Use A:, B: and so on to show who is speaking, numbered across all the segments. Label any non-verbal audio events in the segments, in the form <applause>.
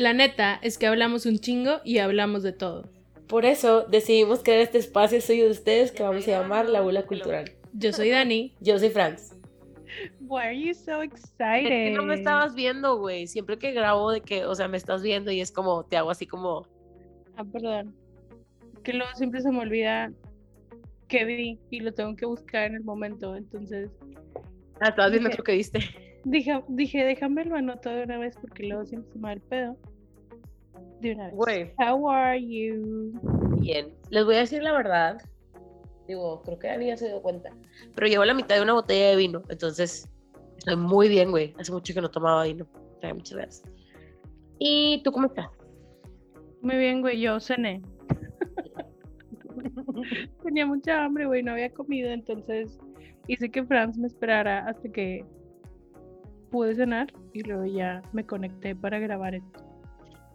A: La neta es que hablamos un chingo y hablamos de todo.
B: Por eso decidimos crear este espacio suyo de ustedes que vamos a llamar La Bula Cultural.
A: Yo soy Dani.
B: Yo soy Franz.
C: Why are you so excited?
B: Es que no me estabas viendo, güey. Siempre que grabo de que, o sea, me estás viendo y es como, te hago así como...
C: Ah, perdón. Que luego siempre se me olvida que vi y lo tengo que buscar en el momento, entonces...
B: Ah, estabas viendo lo que viste.
C: Dije, dije, déjame lo anoto de una vez porque luego siempre se me va el pedo. De una vez.
B: Güey.
C: How are you?
B: Bien. Les voy a decir la verdad. Digo, creo que Dani ya se dio cuenta. Pero llevo la mitad de una botella de vino. Entonces, estoy muy bien, güey. Hace mucho que no tomaba vino. Muchas gracias. ¿Y tú cómo estás?
C: Muy bien, güey. Yo cené. <laughs> Tenía mucha hambre, güey. No había comido. Entonces, hice que Franz me esperara hasta que pude cenar. Y luego ya me conecté para grabar esto.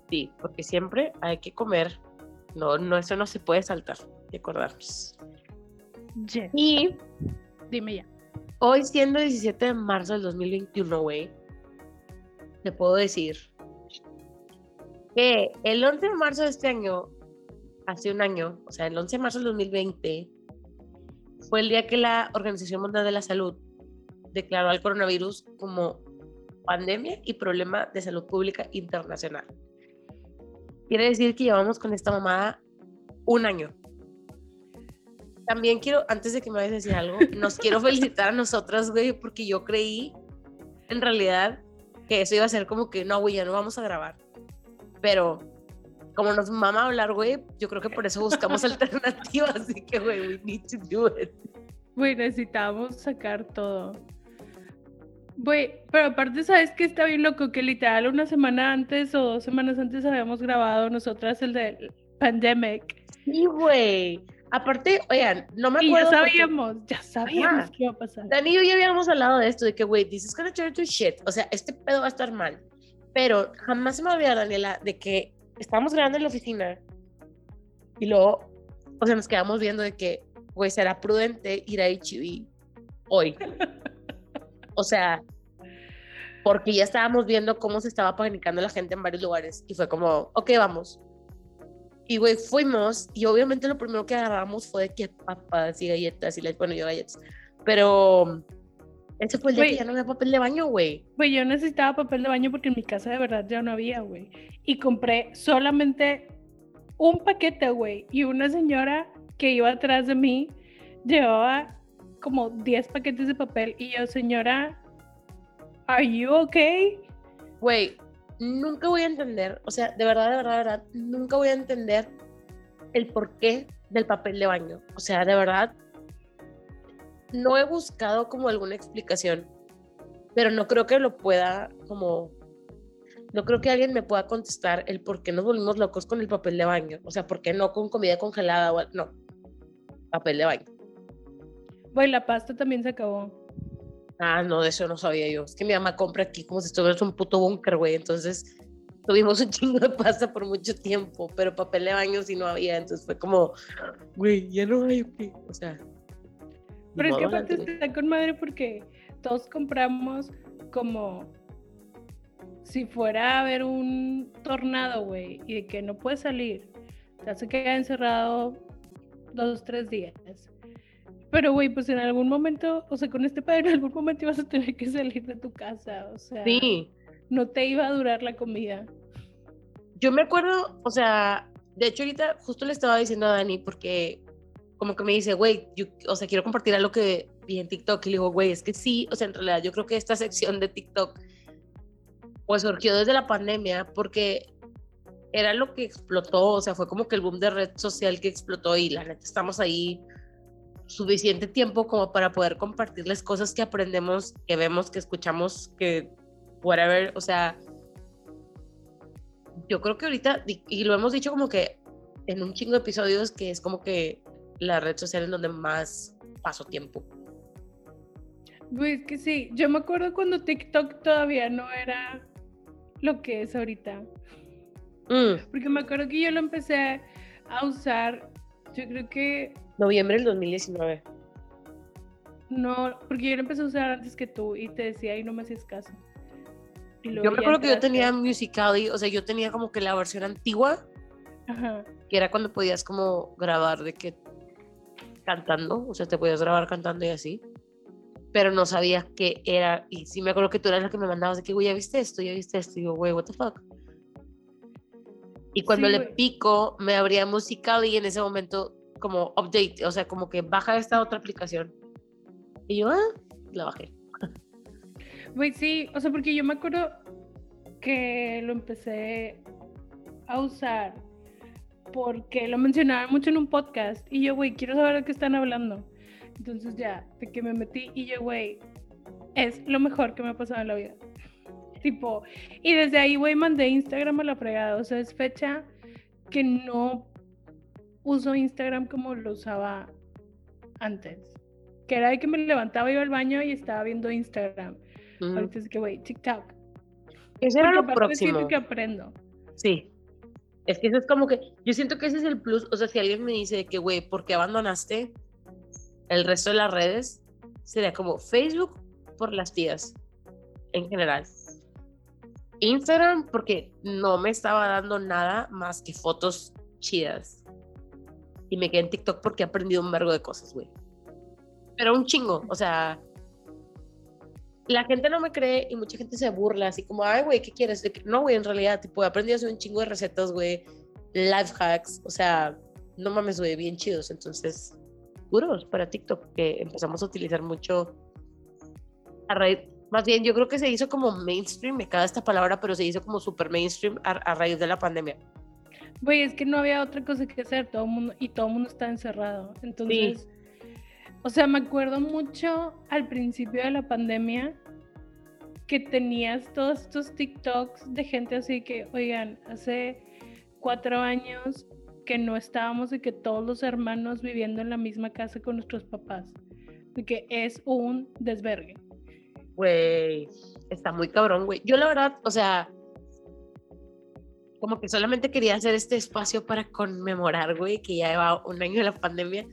B: Sí, porque siempre hay que comer. No, no, eso no se puede saltar. De acordarnos.
C: Yes.
B: Y
C: Dime ya.
B: hoy, siendo 17 de marzo del 2021, güey, te puedo decir que el 11 de marzo de este año, hace un año, o sea, el 11 de marzo del 2020, fue el día que la Organización Mundial de la Salud declaró al coronavirus como pandemia y problema de salud pública internacional. Quiere decir que llevamos con esta mamada un año. También quiero, antes de que me vayas a decir algo, <laughs> nos quiero felicitar a nosotras, güey, porque yo creí, en realidad, que eso iba a ser como que, no, güey, ya no vamos a grabar. Pero, como nos mama hablar, güey, yo creo que por eso buscamos <laughs> alternativas, así que, güey, we need to do it.
C: Güey, necesitamos sacar todo. Güey, pero aparte, ¿sabes qué está bien loco? Que literal una semana antes o dos semanas antes habíamos grabado nosotras el de Pandemic.
B: Sí, güey. Aparte, oigan, no me
C: Y
B: acuerdo.
C: ya
B: porque-
C: sabíamos, ya sabíamos
B: Ajá.
C: que iba a pasar.
B: Dani y yo ya habíamos hablado de esto, de que, güey, this is gonna turn to shit. O sea, este pedo va a estar mal. Pero jamás se me olvidar, Daniela, de que estábamos grabando en la oficina y luego, o sea, nos quedamos viendo de que, güey, será prudente ir a HB hoy. <laughs> O sea, porque ya estábamos viendo cómo se estaba panicando la gente en varios lugares y fue como, ok, vamos. Y, güey, fuimos y obviamente lo primero que agarramos fue de que papas y galletas y, la- bueno, yo galletas. Pero ese fue el día
C: Güey.
B: que ya no había papel de baño, güey.
C: Güey, yo necesitaba papel de baño porque en mi casa de verdad ya no había, güey. Y compré solamente un paquete, güey. Y una señora que iba atrás de mí llevaba como 10 paquetes de papel. Y yo, señora, ¿are you okay?
B: Güey, nunca voy a entender, o sea, de verdad, de verdad, de verdad, nunca voy a entender el porqué del papel de baño. O sea, de verdad, no he buscado como alguna explicación, pero no creo que lo pueda como, no creo que alguien me pueda contestar el por qué nos volvimos locos con el papel de baño. O sea, ¿por qué no con comida congelada o no? Papel de baño.
C: Güey, la pasta también se acabó.
B: Ah, no, de eso no sabía yo. Es que mi mamá compra aquí como si estuvieras un puto búnker, güey. Entonces tuvimos un <laughs> chingo de pasta por mucho tiempo, pero papel de baño sí no había. Entonces fue como, güey, ya no hay, ok. O sea.
C: Pero es que aparte
B: tenía.
C: está con madre porque todos compramos como si fuera a haber un tornado, güey, y de que no puedes salir. Te hace quedar encerrado dos, tres días. Pero, güey, pues en algún momento, o sea, con este padre en algún momento ibas a tener que salir de tu casa, o sea,
B: Sí,
C: no te iba a durar la comida.
B: yo me acuerdo, o sea, de hecho ahorita justo le estaba diciendo a Dani porque como que me dice, güey, o sea, quiero compartir algo que vi en TikTok y le digo, güey, es que sí, o sea, en realidad yo creo que esta sección de TikTok pues surgió desde la pandemia porque era lo que explotó, o sea, fue como que el boom de red social que explotó y la neta estamos ahí suficiente tiempo como para poder compartirles cosas que aprendemos, que vemos, que escuchamos, que whatever, o sea, yo creo que ahorita, y- lo hemos dicho como que en un chingo de episodios, que es como que la red social en donde más paso tiempo.
C: Güey, es que sí, yo me acuerdo cuando TikTok todavía no era lo que es ahorita.
B: Mm,
C: Porque me acuerdo que yo lo empecé a usar, yo creo que
B: noviembre del 2019.
C: no, porque yo lo empecé a usar antes que tú y te decía y no me hacías caso.
B: Yo me acuerdo que yo tenía Musical.ly, o sea, yo tenía como que la versión antigua,
C: Ajá.
B: que era cuando podías como grabar de que cantando, o sea, te podías grabar cantando y así, pero no sabía qué era, y sí me acuerdo que tú eras la que me mandabas de que, güey, ya viste esto, ya viste esto, y yo, güey, what the fuck. Y cuando
C: Sí,
B: le
C: güey.
B: pico, me abría Musical.ly y en ese momento como update, o sea, como que baja esta otra aplicación. Y yo, ah, la bajé.
C: Güey, sí, o sea, porque yo me acuerdo que lo empecé a usar porque lo mencionaban mucho en un podcast y yo, güey, quiero saber de qué están hablando. Entonces ya, de que me metí y yo, güey, es lo mejor que me ha pasado en la vida. <laughs> Tipo, y desde ahí, güey, mandé Instagram a la fregada. O sea, es fecha que no uso Instagram como lo usaba antes. Que era de que me levantaba, iba al baño y estaba viendo Instagram.
B: Ujú.
C: Ahorita es que, güey, TikTok.
B: Ese era
C: Porque
B: lo próximo.
C: que aprendo.
B: Sí. Es que eso es como que, yo siento que ese es el plus, o sea, si alguien me dice que, güey, ¿por qué abandonaste el resto de las redes? Sería como Facebook por las tías, en general. Instagram porque no me estaba dando nada más que fotos chidas. Y me quedé en TikTok porque he aprendido un vergo de cosas, güey. Pero un chingo, o sea, la gente no me cree y mucha gente se burla, así como, ay, güey, ¿qué quieres? No, güey, en realidad, tipo, he aprendido a hacer un chingo de recetas, güey, life hacks, o sea, no mames, güey, bien chidos. Entonces, puros para TikTok, que empezamos a utilizar mucho a raíz, más bien, yo creo que se hizo como mainstream, me caga esta palabra, pero se hizo como super mainstream a, a raíz de la pandemia.
C: Güey, es que no había otra cosa que hacer, todo mundo, y todo el mundo está encerrado. Entonces, o sea, me acuerdo mucho al principio de la pandemia que tenías todos estos TikToks de gente así que, oigan, hace cuatro años que no estábamos y que todos los hermanos viviendo en la misma casa con nuestros papás. Que es un desvergue.
B: Güey, está muy cabrón, güey. Yo la verdad, o sea, como que solamente quería hacer este espacio para conmemorar, güey, que ya lleva un año de la pandemia.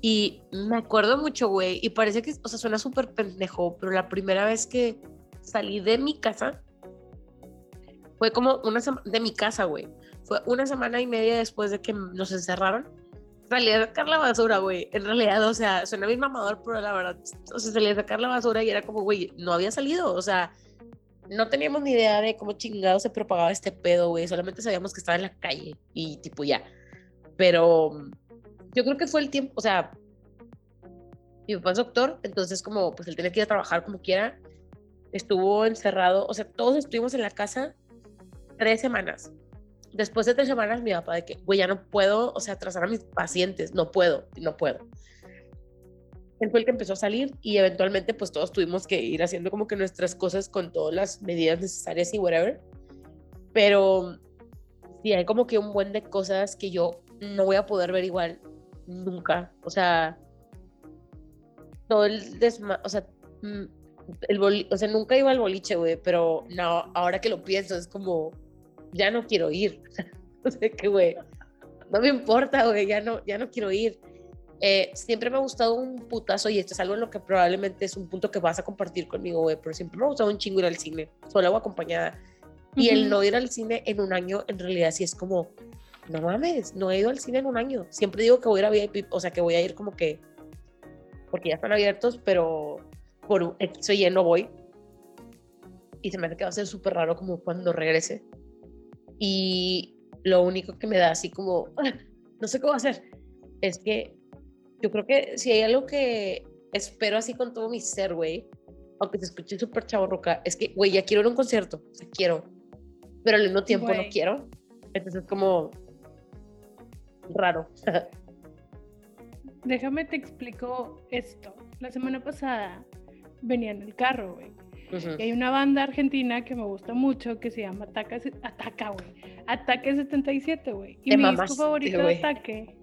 B: Y me acuerdo mucho, güey, y parece que, o sea, suena súper pendejo, pero la primera vez que salí de mi casa fue como una semana, de mi casa, güey. Fue una semana y media después de que nos encerraron. Salí a sacar la basura, güey. En realidad, o sea, suena bien mamador, pero la verdad, o sea, salí a sacar la basura y era como, güey, no había salido, o sea, no teníamos ni idea de cómo chingado se propagaba este pedo, güey. Solamente sabíamos que estaba en la calle y tipo ya. Pero yo creo que fue el tiempo, o sea, mi papá es doctor, entonces como pues él tenía que ir a trabajar como quiera, estuvo encerrado, o sea, todos estuvimos en la casa tres semanas. Después de tres semanas, mi papá de que, güey, ya no puedo, o sea, trazar a mis pacientes, no puedo, no puedo. Él fue el que empezó a salir y eventualmente pues todos tuvimos que ir haciendo como que nuestras cosas con todas las medidas necesarias y whatever. Pero sí, hay como que un buen de cosas que yo no voy a poder ver igual nunca. O sea, todo el desma... O sea, mm, el boli- o sea, nunca iba al boliche, güey, pero no, ahora que lo pienso es como, ya no quiero ir. <laughs> o sea, que, güey, no me importa, güey, ya no, ya no quiero ir. Eh, siempre me ha gustado un putazo y esto es algo en lo que probablemente es un punto que vas a compartir conmigo, güey, pero siempre me ha gustado un chingo ir al cine, sola o acompañada. Y el
C: Ujú.
B: no ir al cine en un año, en realidad sí es como, no mames, no he ido al cine en un año. Siempre digo que voy a ir a VIP, o sea, que voy a ir como que, porque ya están abiertos, pero por X o Y no voy. Y se me hace que va a ser súper raro como cuando regrese. Y lo único que me da así como, "Ah, <laughs> no sé cómo hacer, es que yo creo que si hay algo que espero así con todo mi ser, güey, aunque se escuche súper chavorroca, es que, güey, ya quiero ir a un concierto, o sea, quiero, pero al mismo tiempo no quiero. Entonces es como raro. <laughs>
C: Déjame te explico esto. La semana pasada venía en el carro, güey. Y hay una banda argentina que me gusta mucho que se llama Ataca, Ataca, güey. Ataque 77, güey. Y mi
B: mamaste,
C: disco favorito de. Ataque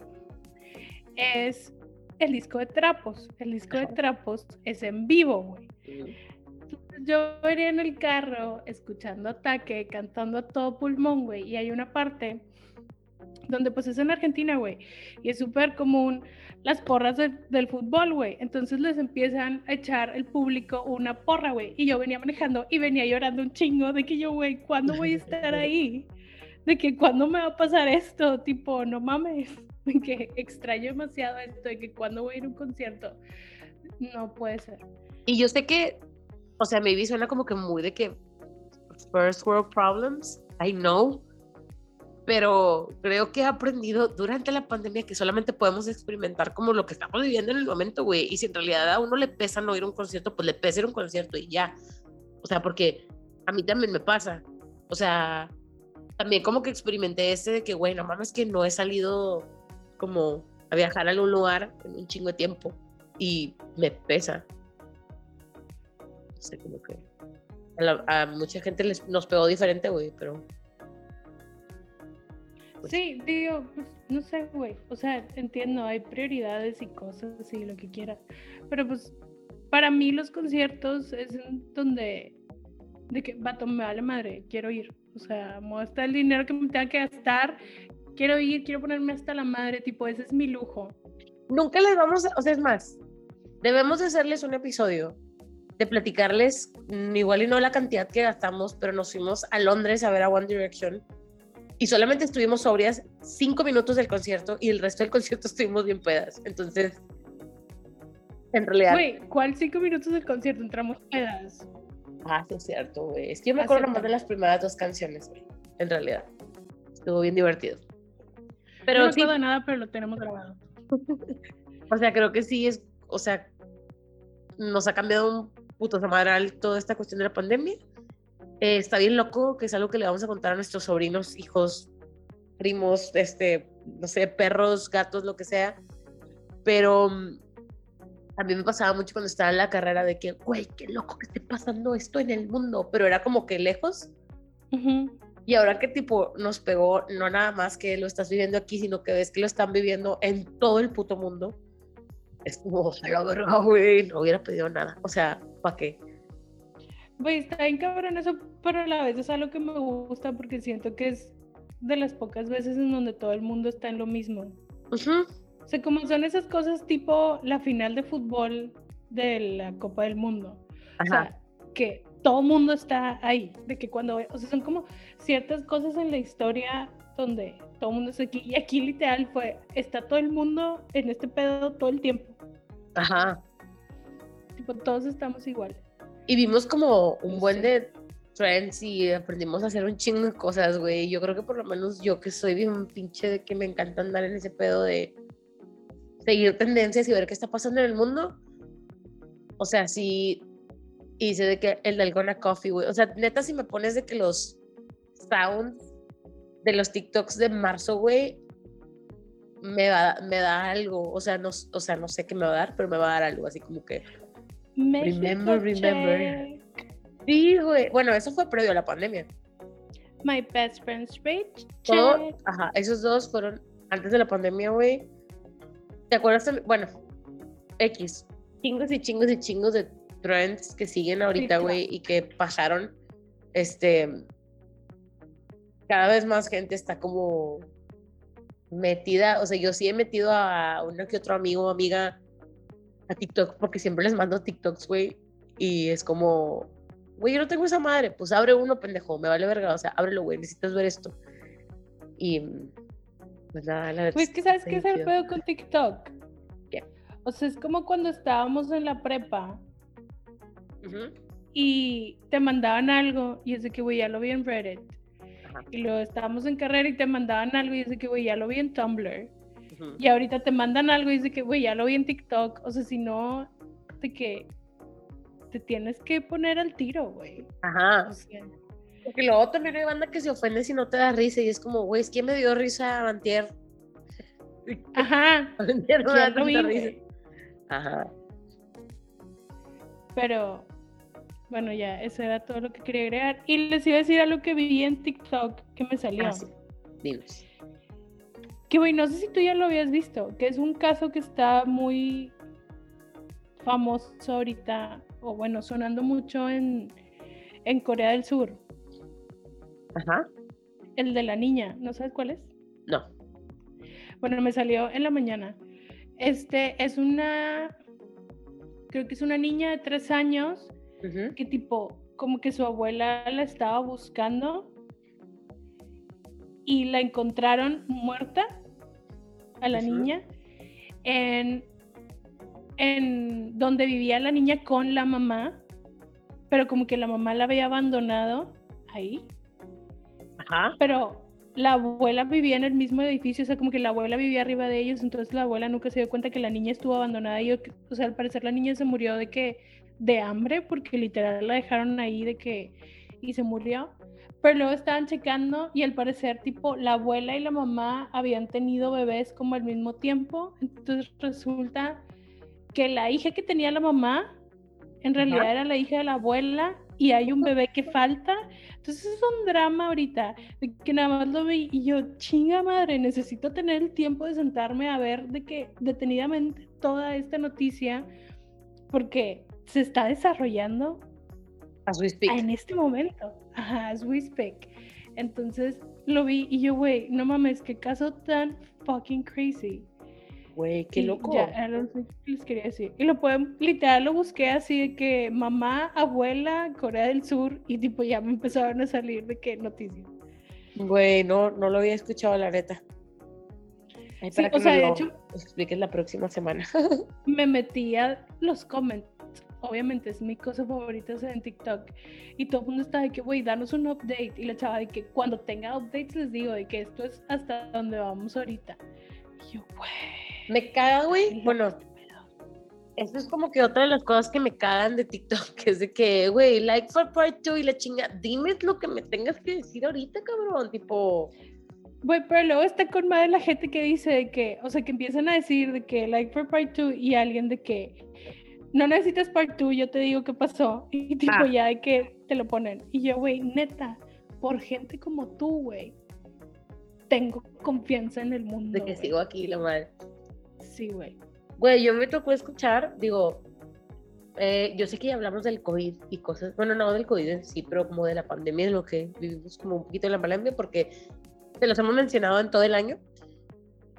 C: es el disco de Trapos. El disco de. Trapos es en vivo, güey. Yo venía en el carro escuchando Ataque, cantando a todo pulmón, güey. Y hay una parte donde pues es en Argentina, güey, y es súper común las porras de- del fútbol, güey. Entonces les empiezan a echar el público una porra, güey. Y yo venía manejando y venía llorando un chingo de que yo, güey, ¿cuándo voy a estar <laughs> ahí? De que cuándo me va a pasar esto, tipo, no mames, <laughs> que extraño demasiado esto, de que cuándo voy a ir a un concierto. No puede ser.
B: Y yo sé que, o sea, maybe suena como que muy de que first world problems, I know, pero creo que he aprendido durante la pandemia que solamente podemos experimentar como lo que estamos viviendo en el momento, güey. Y si en realidad a uno le pesa no ir a un concierto, pues le pesa ir a un concierto y ya. O sea, porque a mí también me pasa. O sea, también como que experimenté este de que, güey, no mames que no he salido como a viajar a algún lugar en un chingo de tiempo y me pesa. No sé, como que a, la- a mucha gente les, nos pegó diferente, güey, pero Pues-
C: Sí, digo, no sé, güey. O sea, entiendo, hay prioridades y cosas y lo que quieras. Pero pues, para mí los conciertos es donde, de que, vato, me vale madre, quiero ir. O sea, me está el dinero que me tenga que gastar, quiero ir, quiero ponerme hasta la madre, tipo, ese es mi lujo.
B: nunca les vamos a, o sea, es más, debemos de hacerles un episodio de platicarles, igual y no la cantidad que gastamos, pero nos fuimos a Londres a ver a One Direction y solamente estuvimos sobrias cinco minutos del concierto y el resto del <laughs> concierto estuvimos bien pedas. Entonces, en realidad,
C: Güey, ¿cuál cinco minutos del concierto? Entramos pedas.
B: ah, sí es cierto, güey. Es que yo me acuerdo nomás de las primeras dos canciones, güey, en realidad. Estuvo bien divertido. Pero
C: no me
B: sí,
C: acuerdo de nada, pero lo tenemos grabado. <laughs>
B: O sea, creo que sí es, o sea, nos ha cambiado un puto madral toda esta cuestión de la pandemia. Eh, está bien loco, que es algo que le vamos a contar a nuestros sobrinos, hijos, primos, este, no sé, perros, gatos, lo que sea. Pero mm, a mí me pasaba mucho cuando estaba en la carrera de que, güey, qué loco que esté pasando esto en el mundo, pero era como que lejos.
C: Ujú.
B: Y ahora que tipo nos pegó, no nada más que lo estás viviendo aquí, sino que ves que lo están viviendo en todo el puto mundo. Es como, la verga, güey, no hubiera pedido nada. O sea, ¿para qué?
C: Güey, está bien cabrón eso, pero a la vez es algo que me gusta porque siento que es de las pocas veces en donde todo el mundo está en lo mismo.
B: Ujú,
C: O sea, como son esas cosas tipo la final de fútbol de la Copa del Mundo. O
B: Ajá.
C: sea, que todo el mundo está ahí. De que cuando, o sea, son como ciertas cosas en la historia donde todo el mundo está aquí. Y aquí literal fue, está todo el mundo en este pedo todo el tiempo.
B: Ajá.
C: Tipo, todos estamos igual.
B: Y vimos como un
C: Sí.
B: buen de trends y aprendimos a hacer un chingo de cosas, güey. Yo creo que por lo menos yo que soy bien pinche de que me encanta andar en ese pedo de seguir tendencias y ver qué está pasando en el mundo. O sea, sí hice de que el Dalgona Coffee, güey. O sea, neta, si me pones de que los sounds de los TikToks de marzo, güey, me, va, me da algo. O sea, no, o sea, no sé qué me va a dar, pero me va a dar algo, así como que. Remember,
C: México
B: remember.
C: check,
B: Sí, güey. Bueno, eso fue previo a la pandemia.
C: My best friend's page.
B: Todo, ajá, esos dos fueron antes de la pandemia, güey. ¿Te acuerdas? Bueno, X. Chingos y chingos y chingos de trends que siguen ahorita,
C: claro.
B: güey, y que pasaron. Este. Cada vez más gente está como metida. O sea, yo sí he metido a uno que otro amigo o amiga a TikTok porque siempre les mando TikToks, güey. Y es como, güey, yo no tengo esa madre. Pues abre uno, pendejo, me vale verga. O sea, ábrelo, güey, necesitas ver esto. Y pues nada, la verdad.
C: Pues que sabes qué es el pedo con TikTok.
B: ¿Qué?
C: O sea, es como cuando estábamos en la prepa Y te mandaban algo y es de que, güey, ya lo vi en Reddit.
B: Ajá.
C: Y luego estábamos en carrera y te mandaban algo y es de que, güey, ya lo vi en Tumblr. Y ahorita te mandan algo y es de que, güey, ya lo vi en TikTok. O sea, si no, de que te tienes que poner al tiro, güey.
B: Ajá.
C: O sea,
B: Porque luego también hay banda que se ofende si no te da risa y es como, güey, es que me dio risa Antier. <laughs>
C: ajá. <laughs>
B: Antier me
C: ya
B: da risa. Ajá.
C: Pero bueno, ya, eso era todo lo que quería agregar. Y les iba a decir algo que vi en TikTok que me salió.
B: Ah, sí.
C: Que, güey, no sé si tú ya lo habías visto, que es un caso que está muy famoso ahorita, o bueno, sonando mucho en, en Corea del Sur.
B: Ajá.
C: El de la niña, ¿no sabes cuál es?
B: No.
C: Bueno, me salió en la mañana. Este es una, creo que es una niña de tres años Que tipo, como que su abuela la estaba buscando y la encontraron muerta a la niña en, en donde vivía la niña con la mamá, pero como que la mamá la había abandonado ahí,
B: Ajá.
C: pero la abuela vivía en el mismo edificio, o sea, como que la abuela vivía arriba de ellos, entonces la abuela nunca se dio cuenta que la niña estuvo abandonada y, o sea, al parecer la niña se murió de que de hambre porque literal la dejaron ahí de que y se murió. Pero luego estaban checando y al parecer tipo la abuela y la mamá habían tenido bebés como al mismo tiempo, entonces resulta que la hija que tenía la mamá en realidad
B: Ajá.
C: era la hija de la abuela y hay un bebé que falta. Entonces es un drama ahorita, de que nada más lo vi y yo, chinga madre, necesito tener el tiempo de sentarme a ver de que detenidamente toda esta noticia, porque se está desarrollando
B: As we speak.
C: en este momento. Ajá, as we speak. Entonces lo vi y yo, güey, no mames, qué caso tan fucking crazy.
B: Güey, qué
C: Y
B: loco.
C: Ya, era lo que les quería decir. Y lo pueden, literal, lo busqué así de que mamá, abuela, Corea del Sur, y tipo ya me empezaron a salir de qué noticias.
B: Güey, no, no lo había escuchado, la neta. Ay,
C: Sí,
B: para
C: o
B: que
C: sea,
B: me
C: de
B: lo
C: hecho-
B: expliques la próxima semana. <laughs>
C: Me metí a los comments. Obviamente es mi cosa favorita sea, en TikTok. Y todo el mundo está de que, güey, danos un update. Y la chava de que cuando tenga updates les digo de que esto es hasta donde vamos ahorita. Y yo, güey.
B: me caga, güey. Bueno,
C: loco este pedo".
B: esto es como que otra de las cosas que me cagan de TikTok, <laughs> que es de que, güey, like for part 2 y la chinga, dime lo que me tengas que decir ahorita, cabrón. Tipo,
C: Güey, pero luego está con madre la gente que dice de que, o sea, que empiezan a decir de que like for part 2 y alguien de que no necesitas part 2, yo te digo qué pasó. Y tipo
B: Ah.
C: ya de que te lo ponen. Y yo, güey, neta, por gente como tú, güey, tengo confianza en el mundo.
B: de que sigo aquí, la madre.
C: Sí, güey.
B: Güey, yo me tocó escuchar, digo, eh, yo sé que ya hablamos del COVID y cosas, bueno, no del COVID en sí, pero como de la pandemia, de lo que vivimos como un poquito en la pandemia, porque se los hemos mencionado en todo el año.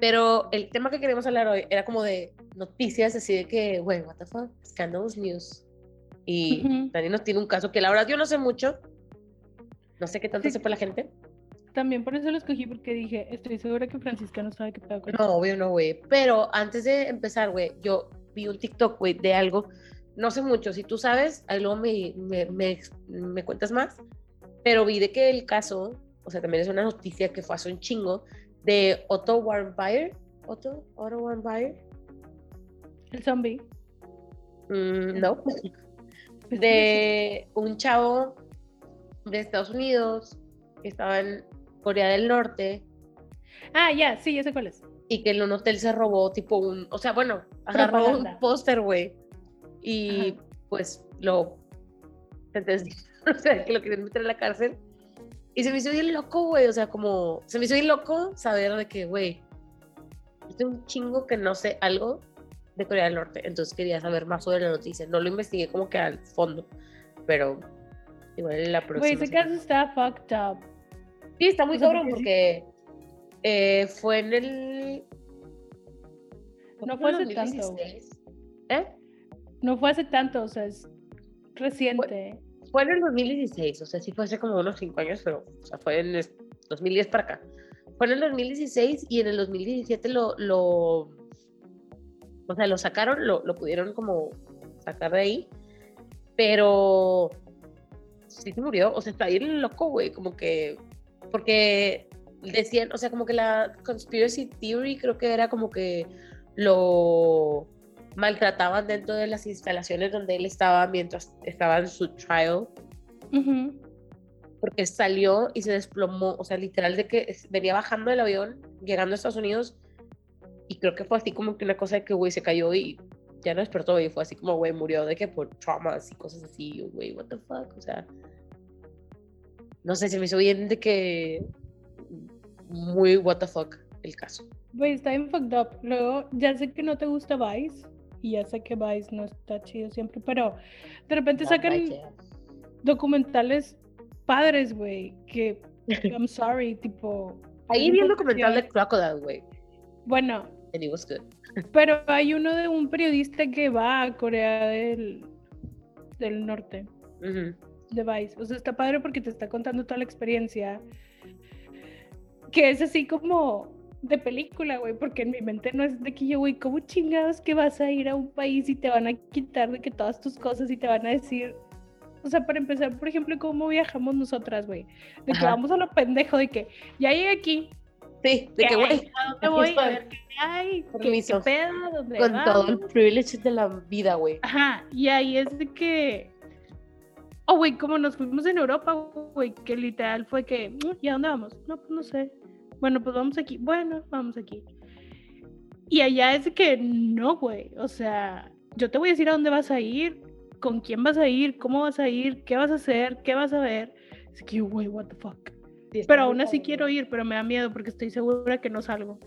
B: Pero el tema que queremos hablar hoy era como de noticias, así de que, güey, what the fuck, scandalous news. Y
C: Ujú.
B: Dani nos tiene un caso que la verdad yo no sé mucho, no sé qué tanto
C: Sí.
B: sepa la gente.
C: También por eso lo escogí, porque dije, estoy segura que Francisca no sabe qué pedo con
B: No, obvio no, güey. Pero antes de empezar, güey, yo vi un TikTok, güey, de algo. No sé mucho. Si tú sabes, ahí luego me, me, me, me cuentas más. Pero vi de que el caso, o sea, también es una noticia que fue hace un chingo, de Otto Warmbier. Otto, Otto Warmbier.
C: el zombie.
B: Mm, no. <laughs>
C: Pues,
B: De un chavo de Estados Unidos que estaba en Corea del Norte
C: Ah, ya, sí, ya sé cuál es.
B: y que en un hotel se robó tipo un, o sea, bueno, agarró un póster, güey, y
C: Ajá.
B: pues lo sentenciaron, <laughs> o sea, que lo querían meter en la cárcel. Y se me hizo bien loco, güey, o sea, como, se me hizo bien loco saber de que, güey, es un chingo que no sé algo de Corea del Norte, entonces quería saber más sobre la noticia. No lo investigué como que al fondo, pero igual en la
C: Güey,
B: próxima.
C: ese
B: semana.
C: caso está fucked up.
B: Sí, está muy cabrón
C: porque
B: eh, fue en el.
C: No fue hace tanto.
B: 2016. ¿Eh?
C: No fue hace tanto, o sea, es reciente.
B: Fue en el 2016, o sea, sí fue hace como unos 5 años, pero o sea, fue en el 2010 para acá. Fue en el 2016 y en el 2017 lo. lo o sea, lo sacaron, lo, lo pudieron como sacar de ahí, pero sí se murió, o sea, está bien loco, güey, como que, porque decían, o sea, como que la conspiracy theory creo que era como que lo maltrataban dentro de las instalaciones donde él estaba mientras estaba en su trial,
C: Ujú.
B: porque salió y se desplomó, o sea, literal de que venía bajando del avión, llegando a Estados Unidos, y creo que fue así como que una cosa de que, güey, se cayó y ya no despertó, y fue así como, güey, murió de que por traumas y cosas así, güey, what the fuck, o sea, no sé, se me hizo bien de que muy what the fuck el caso.
C: Güey, está bien fucked up. Luego, ya sé que no te gusta Vice, y ya sé que Vice no está chido siempre, pero de repente sacan documentales padres, güey, que <laughs> I'm sorry, tipo.
B: Ahí vi el documental de Crocodile, güey.
C: Bueno,
B: And it was good.
C: pero hay uno de un periodista que va a Corea del, del Norte, de Vice. O sea, está padre porque te está contando toda la experiencia. Que es así como de película, güey, porque en mi mente no es de que yo, güey, ¿cómo chingados que vas a ir a un país y te van a quitar de que todas tus cosas y te van a decir, o sea, para empezar, por ejemplo, cómo viajamos nosotras, güey, de que
B: Ajá.
C: vamos a lo pendejo, de que ya llegué aquí,
B: Sí, de que,
C: ¿qué
B: güey?
C: ¿a dónde voy? A ver qué hay, ¿Qué- qué, pedo, dónde
B: con todo el privilege de la vida, güey.
C: Ajá, y ahí es de que. Oh, güey, como nos fuimos en Europa, güey, que literal fue que. "Mm, ¿Y a dónde vamos? No, pues no sé. Bueno, pues vamos aquí. Bueno, vamos aquí. Y allá es que no, güey. O sea, yo te voy a decir a dónde vas a ir, con quién vas a ir, cómo vas a ir, qué vas a hacer, qué vas a ver. Es que, güey, what the fuck.
B: Sí,
C: Pero aún así quiero ir, pero me da miedo porque estoy segura que no salgo.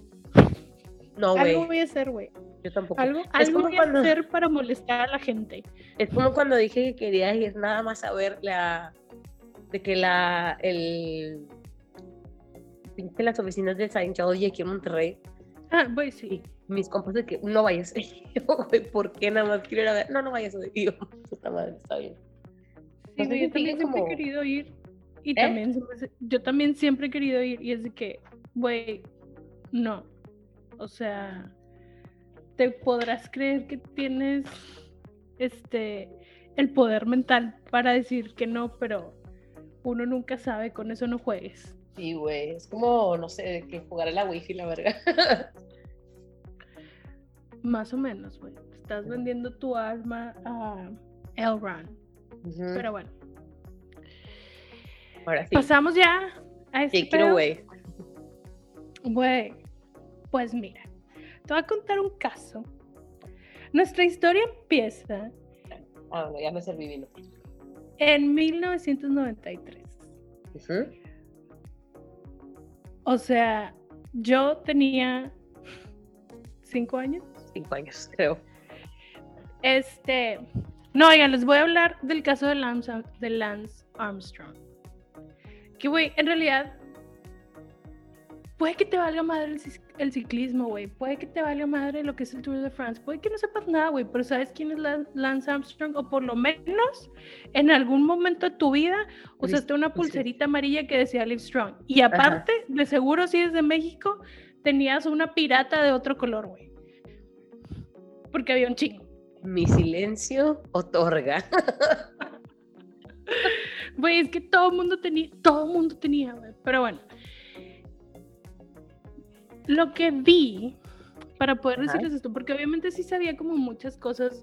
B: No,
C: Algo
B: güey,
C: voy a hacer, güey.
B: yo tampoco.
C: Algo,
B: Es
C: algo
B: como
C: voy
B: cuando-
C: a hacer para molestar a la gente.
B: Es como cuando dije que quería ir nada más a ver la. de que la. el. Pinche las oficinas de Scientology aquí en Monterrey.
C: Ah, güey, sí.
B: Y mis compas de que no vayas. <laughs> Yo, güey, ¿por qué nada más quiero ir a ver? No, no vayas. Y yo, puta madre, está bien.
C: Sí, yo también siempre he querido ir. Y
B: ¿Eh?
C: también, yo también siempre he querido ir. Y es de que, güey, no. O sea, te podrás creer que tienes este el poder mental para decir que no, pero uno nunca sabe, con eso no juegues.
B: Sí, güey. Es como, no sé, que jugar a la wifi, la verga.
C: Más o menos, güey. Estás vendiendo tu alma a Elrond. Pero bueno,
B: Ahora sí.
C: pasamos ya a este
B: Sí, quiero,
C: pedo.
B: güey.
C: Güey, pues mira, te voy a contar un caso. Nuestra historia empieza
B: Ah, bueno, ya me serví vino.
C: en 1993.
B: Ujú.
C: O sea, yo tenía cinco años.
B: Cinco años, creo.
C: Este, no, oigan, les voy a hablar del caso de Lance, de Lance Armstrong. Que, güey, en realidad, puede que te valga madre el, el ciclismo, güey. Puede que te valga madre lo que es el Tour de France. Puede que no sepas nada, güey, pero ¿sabes quién es Lan- Lance Armstrong? O por lo menos, en algún momento de tu vida, usaste una pulserita amarilla que decía Live Strong. Y aparte, de seguro, si eres de México, tenías una pirata de otro color, güey. Porque había un chingo.
B: Mi silencio otorga. <laughs>
C: Güey, es que todo el mundo tenía, todo el mundo tenía, güey. Pero bueno. Lo que vi, para poder decirles esto, porque obviamente sí sabía como muchas cosas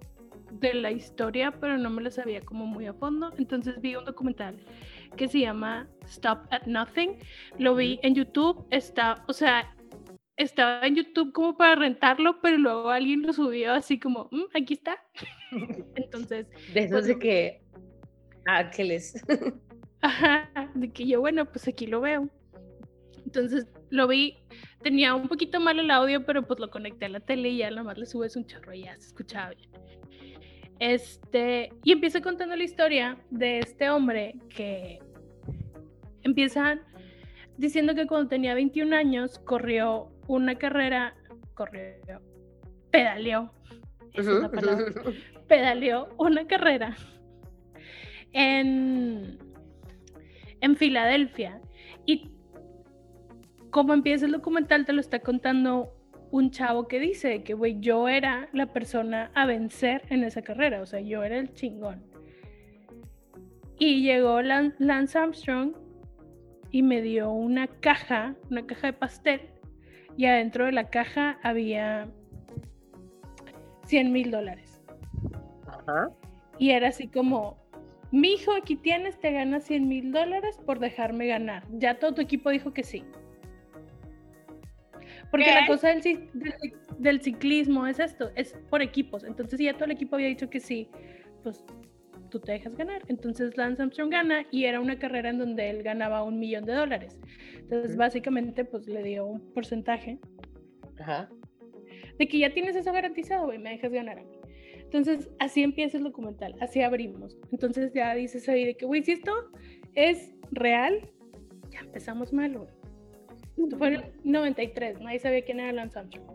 C: de la historia, pero no me las sabía como muy a fondo. Entonces vi un documental que se llama Stop at Nothing. Lo vi en YouTube, está, o sea, estaba en YouTube como para rentarlo, pero luego alguien lo subió así como, "Mm, aquí está. <laughs> Entonces,
B: De esos de que. Ángeles. <laughs>
C: Ajá, de que yo, bueno, pues aquí lo veo. Entonces lo vi, tenía un poquito mal el audio, pero pues lo conecté a la tele y ya nada más le subes un chorro y ya se escuchaba bien. Este, y empieza contando la historia de este hombre que empiezan diciendo que cuando tenía 21 años corrió una carrera, corrió, pedaleó, es palabra, <laughs> pedaleó una carrera en, en Filadelfia. Y como empieza el documental, te lo está contando un chavo que dice que, güey, yo era la persona a vencer en esa carrera, o sea, yo era el chingón. Y llegó Lan- Lance Armstrong y me dio una caja, una caja de pastel, y adentro de la caja había 100 mil dólares.
B: Ajá.
C: Y era así como, mi hijo, aquí tienes, te ganas 100 mil dólares por dejarme ganar. Ya todo tu equipo dijo que sí. Porque
B: ¿Qué?
C: la cosa del, del del ciclismo es esto, es por equipos. Entonces, si ya todo el equipo había dicho que sí, pues tú te dejas ganar. Entonces, Lance Armstrong gana y era una carrera en donde él ganaba un millón de dólares. Entonces,
B: Ujú.
C: básicamente, pues le dio un porcentaje
B: Ajá.
C: de que ya tienes eso garantizado, güey, me dejas ganar a mí. Entonces, así empieza el documental, así abrimos. Entonces ya dices ahí de que, güey, si esto es real, ya empezamos mal, güey. Esto fue en el 93, nadie sabía quién era Lance Armstrong.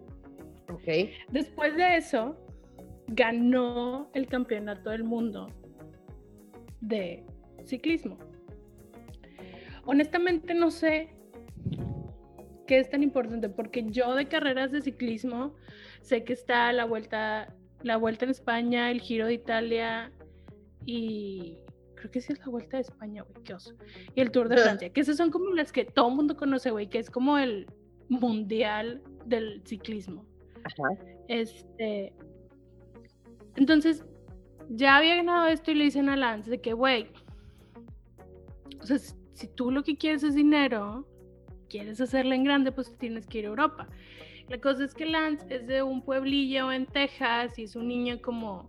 B: Ok.
C: Después de eso, ganó el campeonato del mundo de ciclismo. Honestamente no sé qué es tan importante, porque yo de carreras de ciclismo sé que está la vuelta, la vuelta en España, el Giro de Italia y creo que sí es la vuelta de España, güey, qué oso. Y el Tour de Francia, que esas son como las que todo el mundo conoce, güey, que es como el mundial del ciclismo.
B: Ajá.
C: Este. Entonces, ya había ganado esto y le dicen a Lance de que, güey, o sea, si- tú lo que quieres es dinero, quieres hacerla en grande, pues tienes que ir a Europa. La cosa es que Lance es de un pueblillo en Texas y es un niño como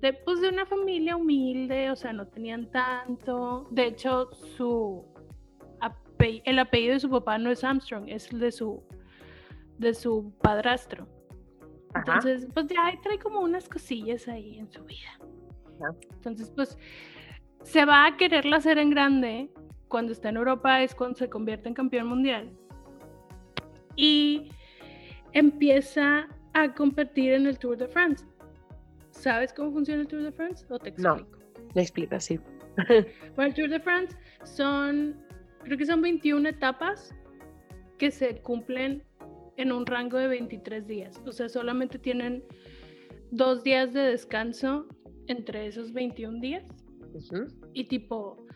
C: de, pues, de una familia humilde, o sea, no tenían tanto. De hecho, su ape- el apellido de su papá no es Armstrong, es el de su, de su padrastro.
B: Ajá.
C: Entonces, pues ya trae como unas cosillas ahí en su vida.
B: Ajá.
C: Entonces, pues se va a quererla hacer en grande. Cuando está en Europa es cuando se convierte en campeón mundial. Y empieza a competir en el Tour de France. ¿Sabes cómo funciona el Tour de France? ¿O te
B: No.
C: explico?
B: Me explica, sí. <laughs>
C: Bueno, el Tour de France son, creo que son 21 etapas que se cumplen en un rango de 23 días. O sea, solamente tienen dos días de descanso entre esos 21 días.
B: Ujú.
C: Y tipo,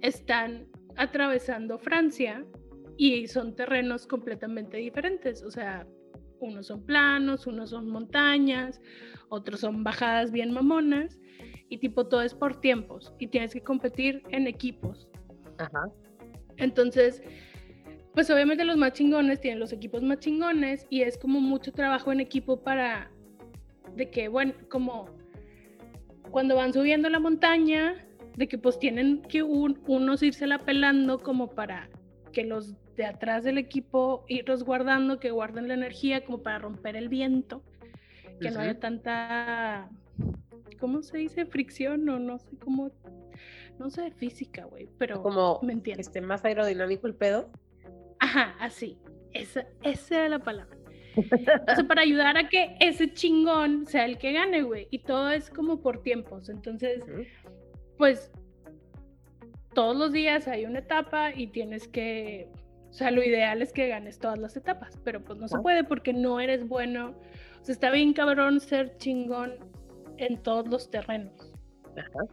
C: están atravesando Francia y son terrenos completamente diferentes. O sea, unos son planos, unos son montañas, otros son bajadas bien mamonas. Y tipo, todo es por tiempos. Y tienes que competir en equipos.
B: Ajá.
C: Entonces, pues obviamente los más chingones tienen los equipos más chingones y es como mucho trabajo en equipo para, de que, bueno, como cuando van subiendo la montaña, de que pues tienen que un- unos irse la pelando como para que los de atrás del equipo irlos guardando, que guarden la energía como para romper el viento, que no
B: Ujú.
C: haya tanta, ¿cómo se dice? Fricción o no sé cómo, no sé de física, güey, pero
B: Como
C: me entiendes.
B: esté más aerodinámico el pedo.
C: Ajá, así. Esa, esa era la palabra. Sea, para ayudar a que ese chingón sea el que gane, güey. Y todo es como por tiempos. Entonces, pues, todos los días hay una etapa y tienes que. O sea, lo ideal es que ganes todas las etapas, pero pues no se puede porque no eres bueno. O sea, está bien cabrón ser chingón en todos los terrenos.
B: Ajá.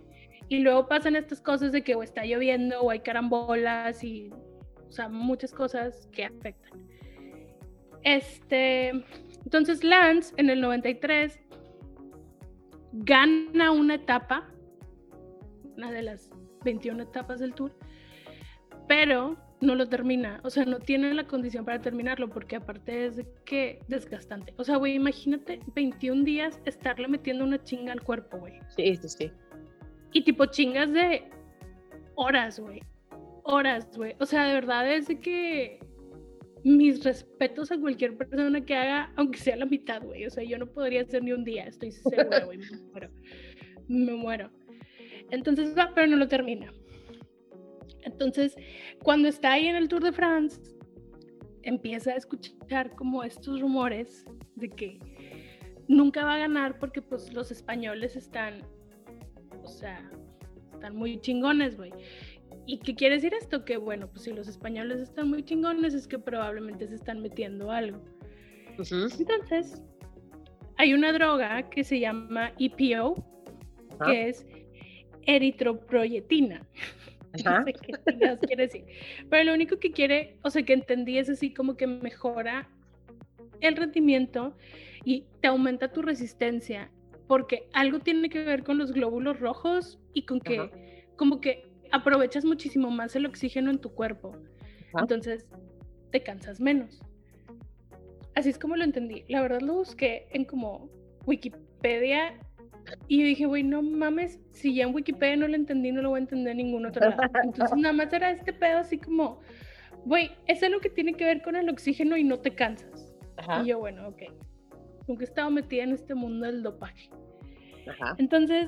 C: Y luego pasan estas cosas de que o está lloviendo o hay carambolas y, o sea, muchas cosas que afectan. Este, entonces Lance en el 93 gana una etapa, una de las 21 etapas del tour, pero no lo termina, o sea, no tiene la condición para terminarlo porque aparte es que desgastante. O sea, güey, imagínate 21 días estarle metiendo una chinga al cuerpo, güey.
B: Sí, sí, sí.
C: Y tipo chingas de horas, güey. Horas, güey. O sea, de verdad es de que mis respetos a cualquier persona que haga, aunque sea la mitad, güey. O sea, yo no podría hacer ni un día, estoy segura, güey. Me muero. <laughs> Me muero. Entonces va, pero no lo termina. Entonces, cuando está ahí en el Tour de France, empieza a escuchar como estos rumores de que nunca va a ganar porque pues los españoles están, o sea, están muy chingones, güey. ¿Y qué quiere decir esto? Que bueno, pues si los españoles están muy chingones es que probablemente se están metiendo algo. Entonces, hay una droga que se llama EPO,
B: Ajá.
C: que es eritroproyetina. <laughs>
B: Ajá.
C: No sé qué quiere decir. Pero lo único que quiere, o sea, que entendí es así como que mejora el rendimiento y te aumenta tu resistencia, porque algo tiene que ver con los glóbulos rojos y con que,
B: Ajá.
C: como que aprovechas muchísimo más el oxígeno en tu cuerpo.
B: Ajá.
C: Entonces, te cansas menos. Así es como lo entendí. La verdad lo busqué en como Wikipedia y yo dije, güey, no mames, si ya en Wikipedia no lo entendí, no lo voy a entender en ningún otro lado. <laughs> Entonces nada más era este pedo así como, güey, es algo que tiene que ver con el oxígeno y no te cansas.
B: Ajá.
C: Y yo, bueno, ok. Nunca he estado metida en este mundo del dopaje.
B: Ajá.
C: Entonces,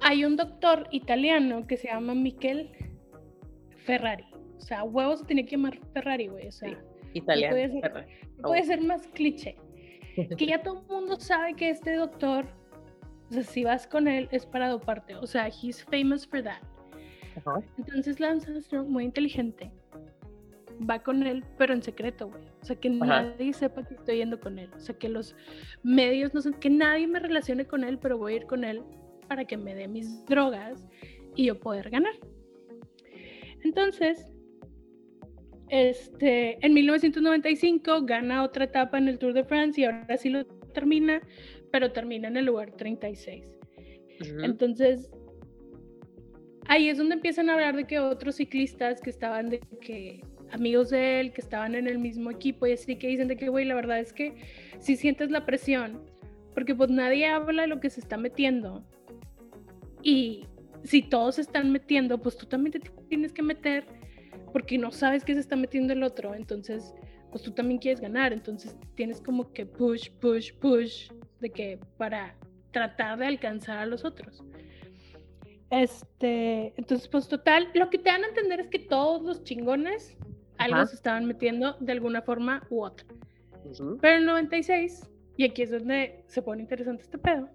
C: hay un doctor italiano que se llama Michel Ferrari. O sea, huevos se tenía que llamar Ferrari, güey. O sea,
B: Sí, Italiano.
C: puede ser-
B: Ferrari.
C: puede ser más cliché. Que ya todo el mundo sabe que este doctor, si vas con él es para doparte. O sea, he's famous for that. Entonces Lance Armstrong, muy inteligente, va con él, pero en secreto, güey. O sea, que nadie sepa que estoy yendo con él. O sea, que los medios no sé, que nadie me relacione con él, pero voy a ir con él para que me dé mis drogas y yo poder ganar. Entonces, este, en 1995 gana otra etapa en el Tour de France y ahora sí lo termina, pero termina en el lugar 36.
B: Ujú.
C: Entonces, ahí es donde empiezan a hablar de que otros ciclistas que estaban de que amigos de él, que estaban en el mismo equipo y así que dicen de que, güey, la verdad es que si sientes la presión, porque pues nadie habla de lo que se está metiendo. Y si todos se están metiendo, pues tú también te tienes que meter porque no sabes qué se está metiendo el otro. Entonces, pues tú también quieres ganar. Entonces tienes como que push, push, push de que para tratar de alcanzar a los otros. Este, entonces, pues total, lo que te dan a entender es que todos los chingones algo
B: Ajá.
C: se estaban metiendo de alguna forma u otra. Pero en el 96, y aquí es donde se pone interesante este pedo,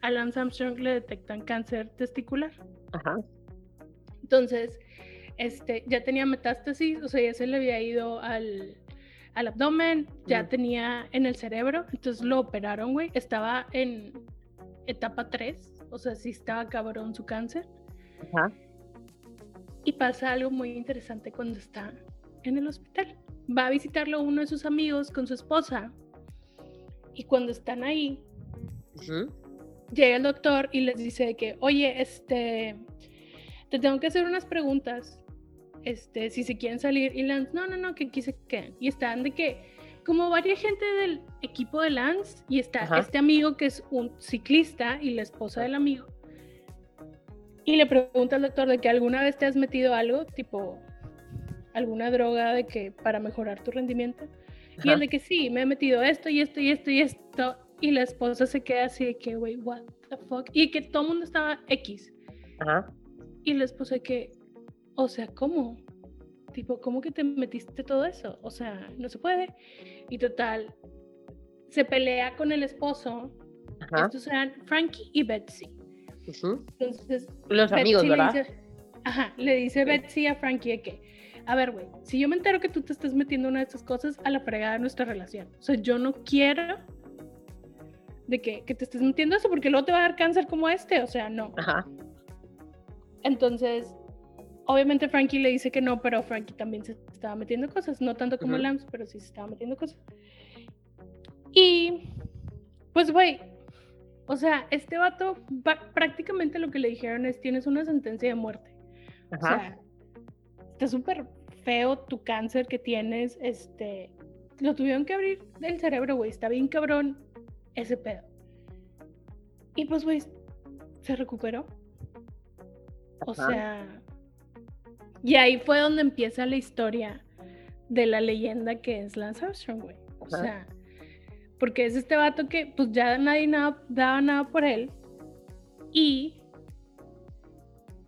C: a Lance Armstrong le detectan cáncer testicular.
B: Ajá.
C: Entonces, este, ya tenía metástasis, o sea, ya se le había ido al, al abdomen, ya
B: Mm.
C: tenía en el cerebro, entonces lo operaron, güey. Estaba en etapa 3, o sea, sí estaba cabrón su cáncer.
B: Ajá.
C: Y pasa algo muy interesante cuando está en el hospital. Va a visitarlo uno de sus amigos con su esposa. Y cuando están ahí, llega el doctor y les dice que, oye, este, te tengo que hacer unas preguntas, este, si se quieren salir. Y Lance, no, no, no, que aquí se queden. Y están de que, como varias gente del equipo de Lance, y está
B: Ajá.
C: este amigo que es un ciclista y la esposa del amigo. Y le pregunta al doctor de que alguna vez te has metido algo, tipo alguna droga de que para mejorar tu rendimiento. Y
B: Ajá.
C: el de que sí, me he metido esto y esto y esto y esto. Y la esposa se queda así de que, güey, what the fuck. Y que todo el mundo estaba X.
B: Ajá.
C: Y la esposa de que, o sea, ¿cómo? Tipo, ¿cómo que te metiste todo eso? O sea, no se puede. Y total, se pelea con el esposo.
B: Ajá.
C: Estos eran Frankie y Betsy.
B: Ujú.
C: Entonces,
B: Los amigos,
C: Betsy le
B: ¿verdad?
C: dice- ajá, le dice. Betsy a Frankie que, a ver, güey, si yo me entero que tú te estás metiendo en una de estas cosas, a la fregada de nuestra relación. O sea, yo no quiero de que, que te estés metiendo eso porque luego te va a dar cáncer como este. O sea, no.
B: Ajá.
C: Entonces, obviamente Frankie le dice que no, pero Frankie también se estaba metiendo cosas. No tanto como. Lance, pero sí se estaba metiendo cosas. Y, pues, güey, o sea, este vato, va- prácticamente lo que le dijeron es, tienes una sentencia de muerte. O
B: Ajá.
C: sea, está súper feo tu cáncer que tienes, este, lo tuvieron que abrir del cerebro, güey, está bien cabrón ese pedo. Y pues, güey, se recuperó. O
B: Ajá.
C: sea, y ahí fue donde empieza la historia de la leyenda que es Lance Armstrong, güey. O
B: Ajá.
C: sea, porque es este vato que pues ya nadie nada, daba nada por él y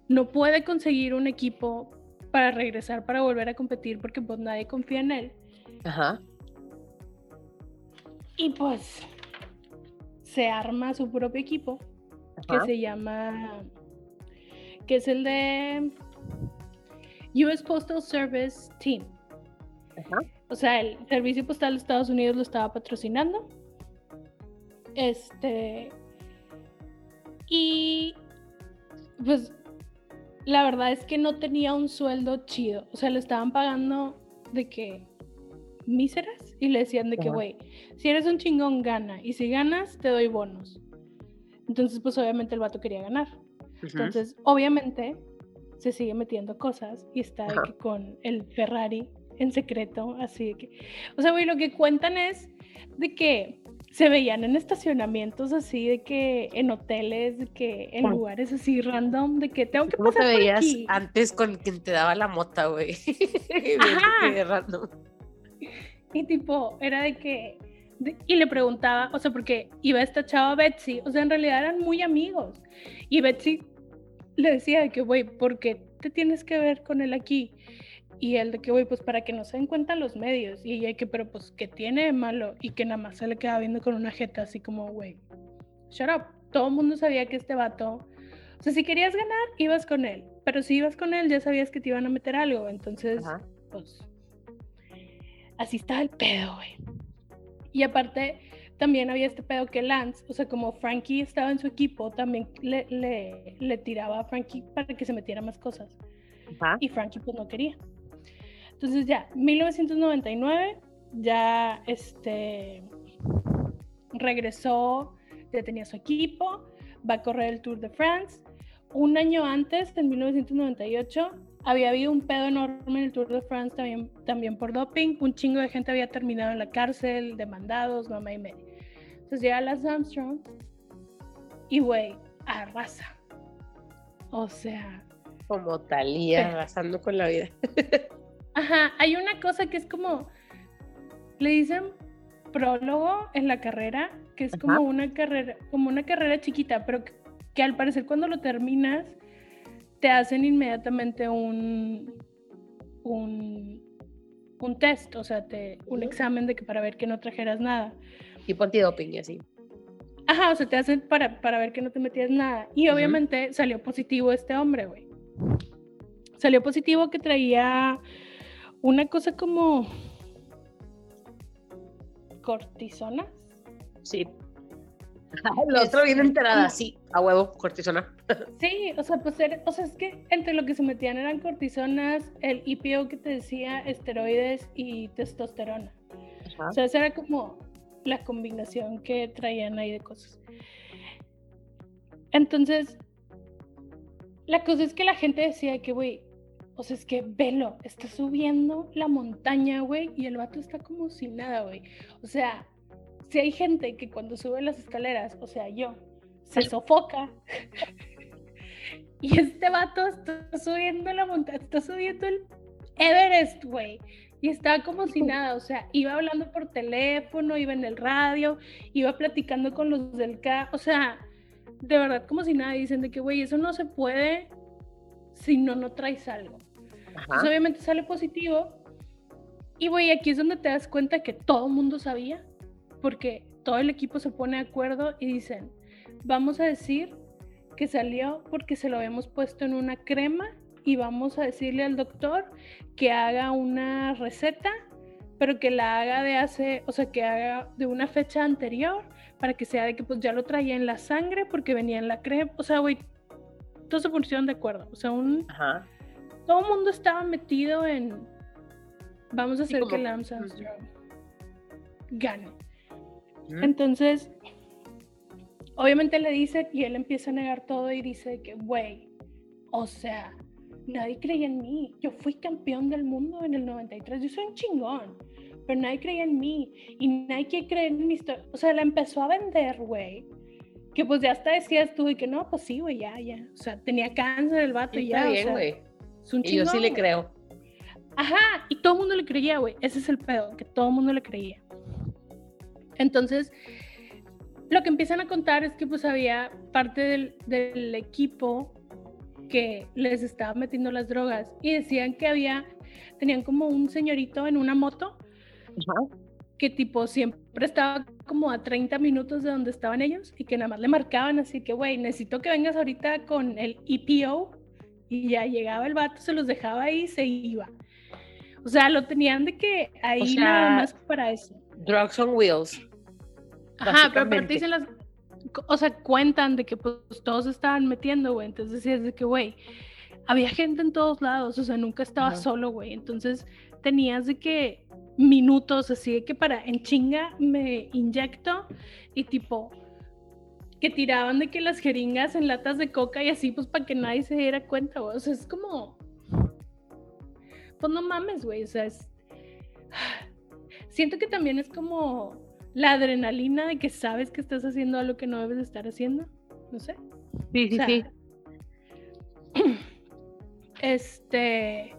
C: no puede conseguir un equipo para regresar, para volver a competir, porque pues nadie confía en él.
B: Ajá.
C: Y pues se arma su propio equipo, que
B: Ajá.
C: se llama, que es el de US Postal Service Team.
B: Ajá.
C: O sea, el Servicio Postal de Estados Unidos lo estaba patrocinando. Este. Y. Pues. La verdad es que no tenía un sueldo chido. O sea, le estaban pagando de que. míseras. Y le decían de que, güey, si eres un chingón, gana. Y si ganas, te doy bonos. Entonces, pues obviamente el vato quería ganar. Entonces, obviamente, se sigue metiendo cosas y está de que con el Ferrari en secreto, así de que... O sea, güey, lo que cuentan es de que se veían en estacionamientos así, de que en hoteles, de que en lugares así random, de que tengo que
B: ¿Cómo te
C: pasar por
B: veías
C: aquí.
B: antes con quien te daba la mota, güey? <laughs>
C: Y tipo, era de que... de- y le preguntaba, o sea, porque iba esta chava Betsy, o sea, en realidad eran muy amigos. Y Betsy le decía de que, güey, ¿por qué te tienes que ver con él aquí? Y él de que, güey, pues para que no se den cuenta los medios. Y ella que, pero pues, ¿qué tiene de malo? Y que nada más se le queda viendo con una jeta así como, güey, shut up. Todo el mundo sabía que este vato... O sea, si querías ganar, ibas con él. Pero si ibas con él, ya sabías que te iban a meter algo. Entonces,
B: Ajá.
C: pues... Así estaba el pedo, güey. Y aparte, también había este pedo que Lance, o sea, como Frankie estaba en su equipo, también le, le, le tiraba a Frankie para que se metiera más cosas. Y Frankie pues no quería. Entonces ya, 1999, ya este regresó, ya tenía su equipo, va a correr el Tour de France. Un año antes, en 1998, había habido un pedo enorme en el Tour de France también, también por doping. Un chingo de gente había terminado en la cárcel, demandados, mamá y media. Entonces llega Lance Armstrong y, güey, arrasa. O sea,
B: Como Talía arrasando con la vida.
C: Ajá, hay una cosa que es como, le dicen prólogo en la carrera, que es como una carrera, como una carrera chiquita, pero que, que al parecer cuando lo terminas te hacen inmediatamente un un, un test, o sea, te, un examen de que para ver que no trajeras nada.
B: Tipo antidoping y así.
C: Ajá, o sea, te hacen para, para ver que no te metías nada. Y obviamente salió positivo este hombre, güey. Salió positivo que traía una cosa como cortisona.
B: Sí. El otro bien enterada, sí, a huevo, cortisona. <laughs>
C: Sí, o sea, pues era- o sea, es que entre lo que se metían eran cortisonas, el IPO que te decía, esteroides y testosterona.
B: Ajá.
C: O sea, esa era como la combinación que traían ahí de cosas. Entonces, la cosa es que la gente decía que, güey, o sea, es que velo, está subiendo la montaña, güey, y el vato está como sin nada, güey. O sea, si hay gente que cuando sube las escaleras, o sea, yo, se sofoca. <laughs> y este vato está subiendo la montaña, está subiendo el Everest, güey. Y estaba como si nada, o sea, iba hablando por teléfono, iba en el radio, iba platicando con los del K, o sea, de verdad como si nada, dicen de que, güey, eso no se puede si no, no traes algo. Entonces,
B: Ajá.
C: obviamente sale positivo. Y, güey, aquí es donde te das cuenta que todo el mundo sabía, porque todo el equipo se pone de acuerdo y dicen, vamos a decir que salió porque se lo habíamos puesto en una crema y vamos a decirle al doctor que haga una receta, pero que la haga de hace, o sea, que haga de una fecha anterior para que sea de que pues ya lo traía en la sangre porque venía en la crema, o sea, güey, todos se pusieron de acuerdo, o sea, un,
B: Ajá.
C: todo el mundo estaba metido en vamos a hacer que Lance Armstrong gane. Entonces, obviamente le dice y él empieza a negar todo y dice que, güey, o sea, nadie creía en mí. Yo fui campeón del mundo en el 93, yo soy un chingón, pero nadie creía en mí y nadie quiere creer en mi historia. O sea, la empezó a vender, güey. Que pues ya hasta decías tú y que no, pues sí, güey, ya, ya. O sea, tenía cáncer el vato y
B: Está
C: ya. o
B: bien,
C: sea,
B: güey.
C: es un
B: Y yo sí
C: chingón,
B: le creo.
C: Ajá, y todo el mundo le creía, güey. Ese es el pedo, que todo el mundo le creía. Entonces, lo que empiezan a contar es que pues había parte del, del equipo que les estaba metiendo las drogas y decían que había, tenían como un señorito en una moto
B: Ajá.
C: que tipo siempre estaba como a 30 minutos de donde estaban ellos y que nada más le marcaban así que, güey, necesito que vengas ahorita con el EPO y ya llegaba el vato, se los dejaba ahí y se iba. O sea, lo tenían de que ahí
B: sea,
C: nada más para eso.
B: Drugs on wheels.
C: Ajá, pero aparte dicen las, o sea, cuentan de que pues todos estaban metiendo, güey, entonces es de que, güey, había gente en todos lados, o sea, nunca estaba solo, güey, entonces tenías de que minutos así de que para en chinga me inyecto y tipo que tiraban de que las jeringas en latas de coca y así pues para que nadie se diera cuenta, güey, o sea, es como pues no mames, güey, o sea, es siento que también es como la adrenalina de que sabes que estás haciendo algo que no debes de estar haciendo, no sé.
B: Sí,
C: O sea, <clears throat> Este.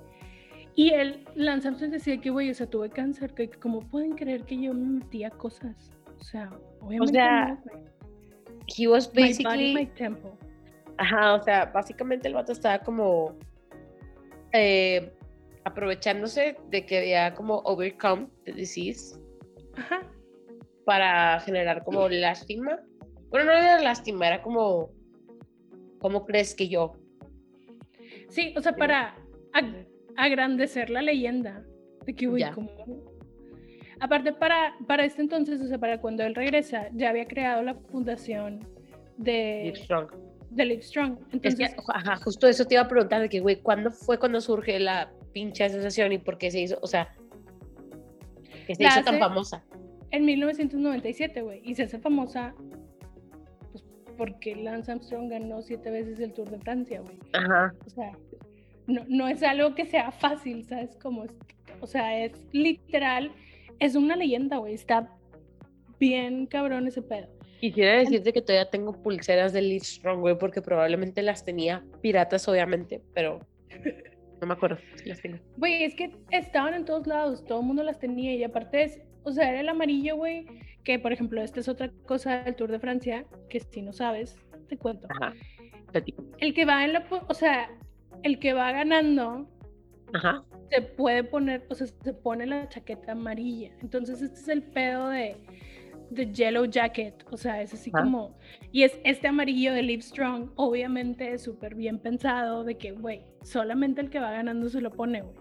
C: Y él, Lance Armstrong decía que, güey, o sea, tuve cáncer, que como pueden creer que yo me metía cosas. O sea, obviamente
B: sea,
C: no, güey.
B: He was
C: My body,
B: basically.
C: my temple.
B: Ajá, o sea, básicamente el vato estaba como. eh, aprovechándose de que había como overcome the disease
C: Ajá.
B: Para generar como lástima. Bueno, no era lástima, era como, ¿cómo crees que yo?
C: Sí, o sea, para ag- agrandecer la leyenda de que,
B: Ya.
C: como... Aparte, para, para este entonces, o sea, para cuando él regresa, ya había creado la fundación de,
B: Live Strong.
C: de Live Strong.
B: Es
C: Entonces,
B: que, ajá, justo eso te iba a preguntar de que, güey, ¿cuándo fue cuando surge la pinche asociación y por qué se hizo, o sea, que se
C: La
B: hizo tan famosa?
C: En 1997, güey, y se hace famosa pues, porque Lance Armstrong ganó siete veces el Tour de Francia, güey.
B: Ajá.
C: O sea, no, no es algo que sea fácil, ¿sabes? Como es, o sea, es literal, es una leyenda, güey. Está bien cabrón ese pedo.
B: Quisiera decirte que todavía tengo pulseras de Live Strong, güey, porque probablemente las tenía piratas, obviamente, pero no me acuerdo si las tengo.
C: Güey, es que estaban en todos lados, todo el mundo las tenía y aparte es, o sea, era el amarillo, güey, que por ejemplo, esta es otra cosa del Tour de Francia, que si no sabes, te cuento.
B: Ajá.
C: El que va en la, o sea, el que va ganando
B: Ajá.
C: se puede poner, o sea, se pone la chaqueta amarilla. Entonces, este es el pedo de, de Yellow Jacket. O sea, es así
B: Ajá.
C: como. Y es este amarillo de Live Strong, obviamente súper bien pensado, de que, güey, solamente el que va ganando se lo pone, güey.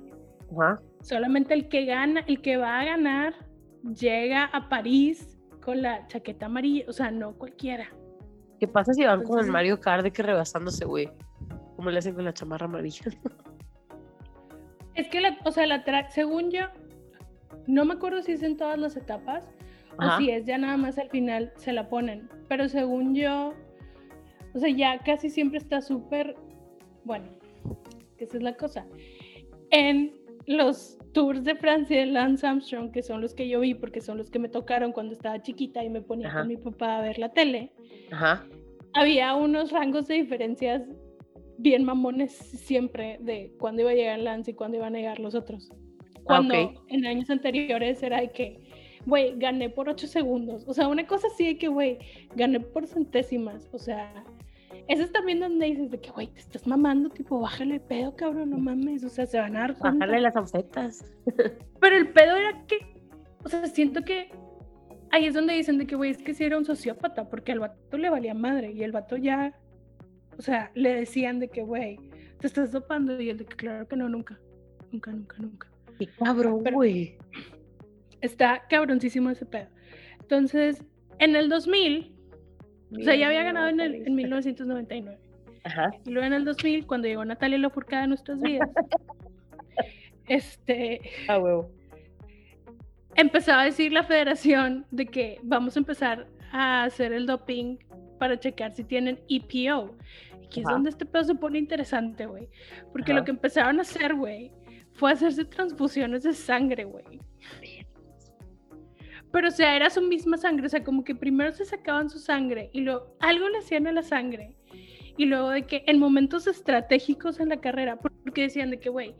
B: Ajá.
C: Solamente el que gana, el que va a ganar, llega a París con la chaqueta amarilla. O sea, no cualquiera.
B: ¿Qué pasa si van en
C: Entonces-
B: Mario Kart de que rebasándose, güey? ¿Cómo le hacen con la chamarra amarilla?
C: Es que, la, o sea, la tra- según yo, no me acuerdo si es en todas las etapas
B: Ajá.
C: o si es ya nada más al final se la ponen. Pero según yo, o sea, ya casi siempre está súper, bueno, que esa es la cosa. En los tours de Francia de Lance Armstrong, que son los que yo vi porque son los que me tocaron cuando estaba chiquita y me ponía
B: Ajá.
C: con mi papá a ver la tele,
B: Ajá.
C: había unos rangos de diferencias bien mamones siempre de cuándo iba a llegar Lance y cuándo iban a llegar los otros. Cuando
B: ok.
C: en años anteriores era de que, güey, gané por 8 segundos. O sea, una cosa así de que, güey, gané por centésimas. O sea, eso es también donde dices de que, güey, te estás mamando, tipo, bájale pedo, cabrón, no mames. O sea, se van a dar cuenta.
B: Bájale las ofertas. <laughs>
C: Pero el pedo era que, o sea, siento que ahí es donde dicen de que, güey, es que sí era un sociópata, porque al vato le valía madre y el vato ya, o sea, le decían de que, güey, te estás dopando y el de que, claro que no, nunca, nunca, nunca, nunca.
B: Qué cabrón, güey.
C: Está cabroncísimo ese pedo. Entonces, en el 2000, o sea, ya había ganado en, el, en 1999.
B: Ajá.
C: Y luego en el 2000, cuando llegó Natalia Lafourcade a nuestras vidas, <laughs> este,
B: Ah, huevo.
C: empezaba a decir la federación de que vamos a empezar a hacer el doping para checar si tienen EPO. Y aquí es donde este pedo se pone interesante, güey. Porque
B: Ajá.
C: lo que empezaron a hacer, güey, fue hacerse transfusiones de sangre, güey. Pero, o sea, era su misma sangre. O sea, como que primero se sacaban su sangre y luego algo le hacían a la sangre. Y luego de que en momentos estratégicos en la carrera, porque decían de que, güey,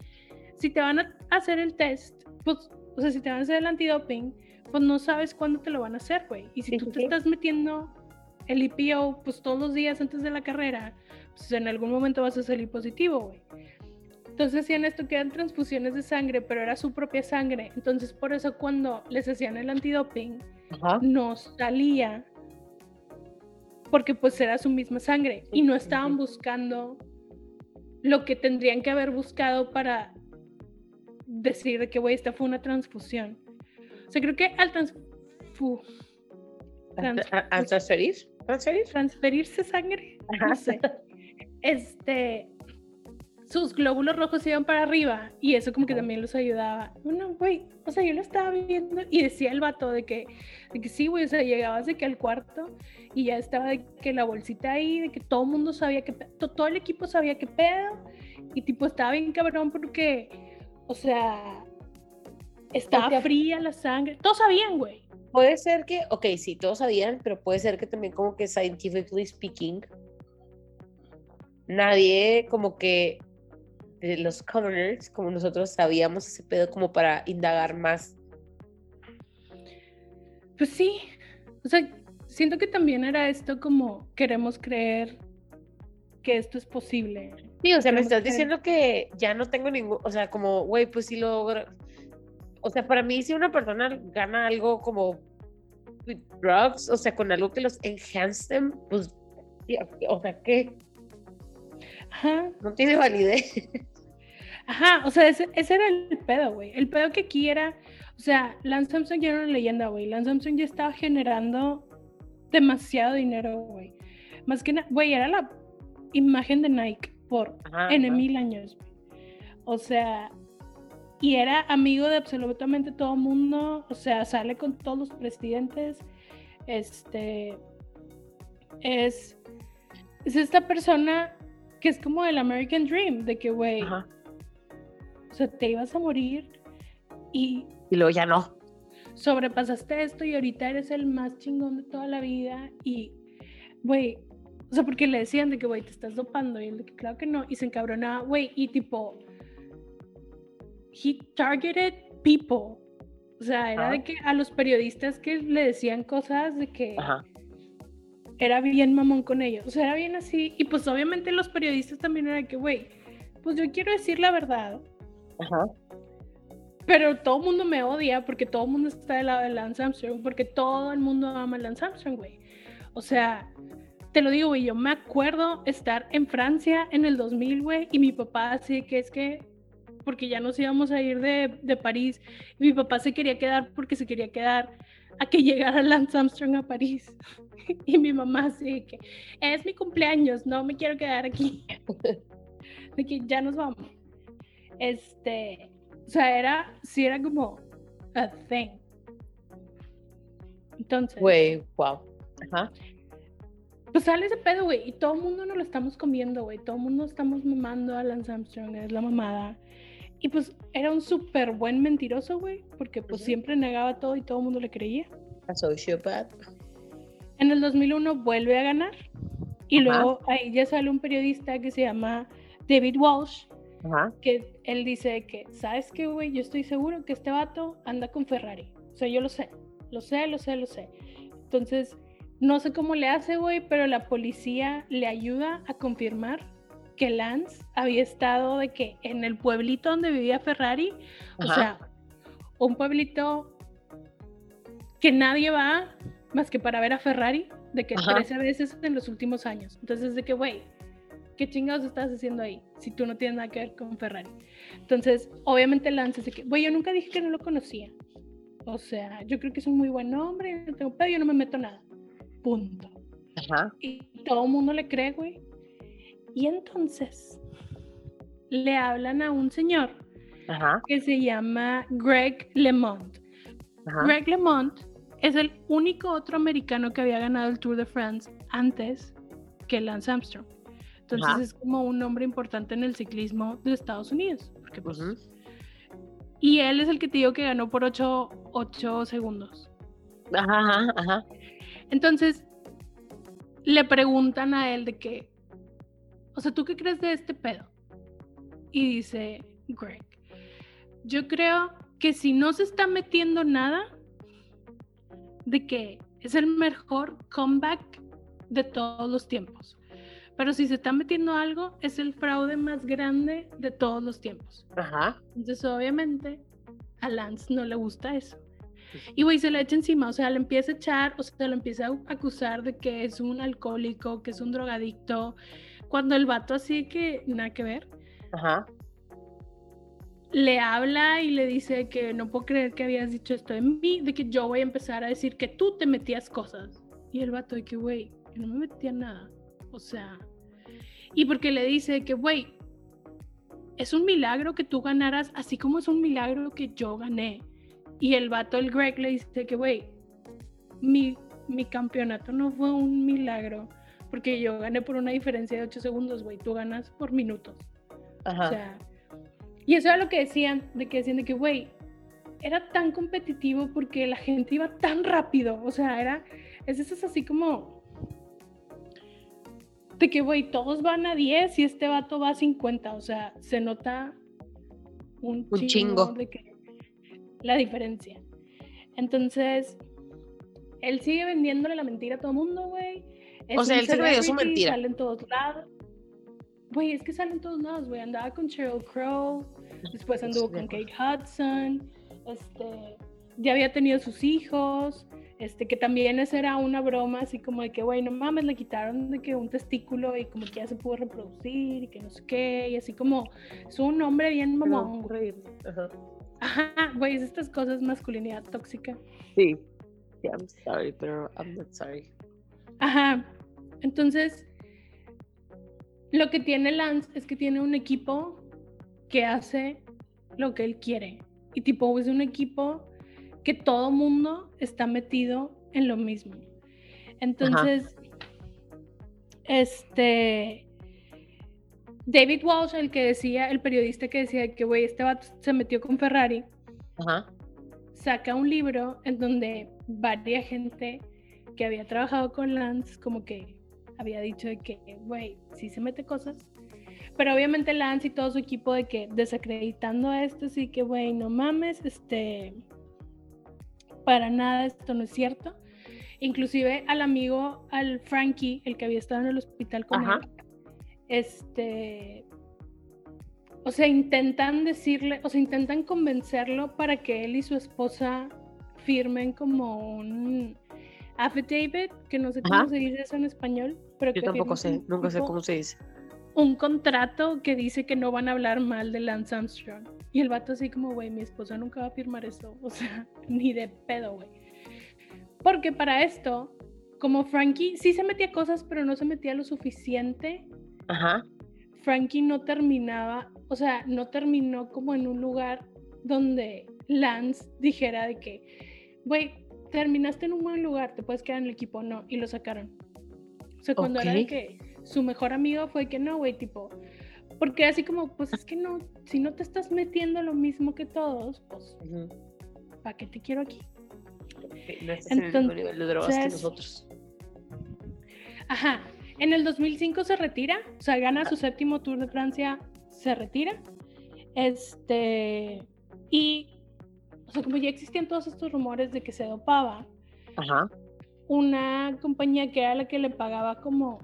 C: si te van a hacer el test, pues, o sea, si te van a hacer el antidoping, pues no sabes cuándo te lo van a hacer, güey. Y si
B: Sí,
C: tú
B: sí,
C: te estás metiendo el EPO, pues todos los días antes de la carrera, pues en algún momento vas a salir positivo, güey. Entonces hacían esto que eran transfusiones de sangre, pero era su propia sangre. Entonces por eso cuando les hacían el antidoping,
B: Ajá.
C: no salía porque pues era su misma sangre y no estaban buscando lo que tendrían que haber buscado para decir de que, güey, esta fue una transfusión. O sea, creo que al transfu- trans-
B: ¿A, a- a transferir? ¿Transferir?
C: transferirse sangre, no sé, este, sus glóbulos rojos iban para arriba y eso como que también los ayudaba. Bueno, güey, o sea, yo lo estaba viendo y decía el vato de que, de que sí, güey, o sea, llegabas de que al cuarto y ya estaba de que la bolsita ahí, de que todo el mundo sabía que, todo el equipo sabía qué pedo y tipo estaba bien cabrón porque, o sea, estaba
B: sea-
C: fría la sangre, todos sabían, güey.
B: Puede ser que, ok, sí, todos sabían, pero puede ser que también como que scientifically speaking, nadie como que de los commoners, como nosotros sabíamos ese pedo como para indagar más.
C: Pues sí, o sea, siento que también era esto como queremos creer que esto es posible.
B: Sí, o sea, me estás diciendo que ya no tengo ningún, o sea, como, güey, pues si logro, o sea, para mí si una persona gana algo como with drugs, o sea, con algo que los enhance them, pues, sí, o sea, que
C: Ajá,
B: no tiene validez.
C: ajá, o sea, ese, ese era el pedo, güey. El pedo que aquí era, o sea, Lance Armstrong ya era una leyenda, güey. Lance Armstrong ya estaba generando demasiado dinero, güey. Más que nada, güey, era la imagen de Nike por
B: Ajá,
C: N
B: ajá.
C: mil años. O sea, y era amigo de absolutamente todo mundo. O sea, sale con todos los presidentes. Este es, es esta persona que es como el American Dream, de que, güey, o sea, te ibas a morir y
B: Y luego ya no.
C: sobrepasaste esto y ahorita eres el más chingón de toda la vida y, güey, o sea, porque le decían de que, güey, te estás dopando y él de que, claro que no, y se encabronaba, güey, y tipo, he targeted people, o sea, era
B: Ajá.
C: de que a los periodistas que le decían cosas de que
B: Ajá.
C: Era bien mamón con ellos, o sea, era bien así, y pues obviamente los periodistas también era de que, güey, pues yo quiero decir la verdad,
B: Ajá.
C: Pero todo el mundo me odia porque todo el mundo está del lado de Lance Armstrong, porque todo el mundo ama a Lance Armstrong, güey. O sea, te lo digo, güey, yo me acuerdo estar en Francia en el 2000, güey, y mi papá así que es que, porque ya nos íbamos a ir de, de París, y mi papá se quería quedar porque se quería quedar a que llegara Lance Armstrong a París. <laughs> Y mi mamá así que, es mi cumpleaños, no me quiero quedar aquí. <laughs> De que ya nos vamos. Este, o sea, era, sí era como a thing. Entonces,
B: Güey, wow. Ajá.
C: pues sale ese pedo, güey, y todo el mundo nos lo estamos comiendo, güey, todo el mundo estamos mamando a Lance Armstrong, es la mamada. Y pues era un súper buen mentiroso, güey, porque pues
B: Ujú.
C: siempre negaba todo y todo el mundo le creía.
B: A sociopath.
C: En el 2001 vuelve a ganar y luego ahí ya sale un periodista que se llama David Walsh, que él dice que, ¿sabes qué, güey? Yo estoy seguro que este vato anda con Ferrari. O sea, yo lo sé, lo sé, lo sé, lo sé. Entonces, no sé cómo le hace, güey, pero la policía le ayuda a confirmar que Lance había estado de que en el pueblito donde vivía Ferrari, o
B: Ajá.
C: sea, un pueblito que nadie va más que para ver a Ferrari, de que
B: Ajá.
C: 13 veces en los últimos años. Entonces, de que, güey, ¿qué chingados estás haciendo ahí si tú no tienes nada que ver con Ferrari? Entonces, obviamente Lance dice que, güey, yo nunca dije que no lo conocía. O sea, yo creo que es un muy buen hombre, no tengo pedo, yo no me meto nada. Punto.
B: Ajá.
C: Y todo el mundo le cree, güey. Y entonces le hablan a un señor
B: Ajá.
C: que se llama Greg LeMond.
B: Ajá.
C: Greg LeMond es el único otro americano que había ganado el Tour de France antes que Lance Armstrong. Entonces
B: Ajá.
C: es como un nombre importante en el ciclismo de Estados Unidos. Porque, pues. Y él es el que te digo que ganó por 8, segundos.
B: Ajá. Ajá. Ajá.
C: Entonces le preguntan a él de que, o sea, ¿tú qué crees de este pedo? Y dice Greg, yo creo que si no se está metiendo nada, de que es el mejor comeback de todos los tiempos. Pero si se está metiendo algo, es el fraude más grande de todos los tiempos.
B: Ajá.
C: Entonces, obviamente, a Lance no le gusta eso. Y güey, se le echa encima, o sea, le empieza a echar, o sea, lo empieza a acusar de que es un alcohólico, que es un drogadicto, cuando el vato así que nada que ver,
B: Ajá.
C: le habla y le dice que no puedo creer que habías dicho esto de mí, de que yo voy a empezar a decir que tú te metías cosas. Y el vato de que, güey, yo no me metía nada. O sea, y porque le dice que, güey, es un milagro que tú ganaras, así como es un milagro que yo gané. Y el vato, el Greg, le dice que, güey, mi, mi campeonato no fue un milagro, porque yo gané por una diferencia de 8 segundos, güey, tú ganas por minutos. O
B: Ajá.
C: sea, y eso era lo que decían, de que decían de que, güey, era tan competitivo porque la gente iba tan rápido. O sea, era, es eso es así como, de que, güey, todos van a 10 y este vato va a 50. O sea, se nota un,
B: Un chingo.
C: de que la diferencia. Entonces, él sigue vendiéndole la mentira a todo el mundo, güey. Es
B: O sea, él se creyó su mentira.
C: Sale en todos lados. güey, es que salen todos lados, güey. Andaba con Sheryl Crow, después anduvo con Kate Hudson, este, ya había tenido sus hijos, este, que también esa era una broma, así como de que, güey, no mames, le quitaron de que un testículo y como que ya se pudo reproducir y que no sé qué, y así como, es un hombre bien mamón.
B: Ajá.
C: Ajá, güey, es estas cosas, masculinidad tóxica.
B: Sí. Yeah, I'm sorry, pero I'm not sorry.
C: Ajá, entonces, lo que tiene Lance es que tiene un equipo que hace lo que él quiere. Y tipo, es un equipo que todo mundo está metido en lo mismo. Entonces, este, David Walsh, el que decía, el periodista que decía que, güey, este vato se metió con Ferrari,
B: Ajá.
C: saca un libro en donde varia gente que había trabajado con Lance, como que había dicho de que, güey, sí se mete cosas. Pero obviamente Lance y todo su equipo de que desacreditando a esto, sí que, güey, no mames, este, para nada esto no es cierto. Inclusive al amigo, al Frankie, el que había estado en el hospital con
B: Ajá.
C: él, este, o sea, intentan decirle, o sea, intentan convencerlo para que él y su esposa firmen como un affidavit, que no sé cómo
B: Ajá.
C: se dice eso en español, pero
B: Yo
C: que
B: tampoco sé,
C: un
B: nunca sé cómo se dice.
C: un contrato que dice que no van a hablar mal de Lance Armstrong. Y el vato así como, güey, mi esposa nunca va a firmar eso. <laughs> O sea, ni de pedo, güey. Porque para esto, como Frankie sí se metía cosas, pero no se metía lo suficiente,
B: Ajá.
C: Frankie no terminaba, o sea, no terminó como en un lugar donde Lance dijera de que, güey, terminaste en un buen lugar, te puedes quedar en el equipo, no, y lo sacaron. O sea, cuando era de que su mejor amigo fue que no, güey, tipo, porque así como, pues es que no, si no te estás metiendo lo mismo que todos, pues,
B: Ujú.
C: ¿para qué te quiero aquí?
B: No estás en el mismo nivel de drogas que
C: Entonces-
B: nosotros.
C: Ajá. En el 2005 se retira, o sea, gana su séptimo Tour de Francia, se retira. Este. Y. O sea, como ya existían todos estos rumores de que se dopaba,
B: Ajá.
C: una compañía que era la que le pagaba como.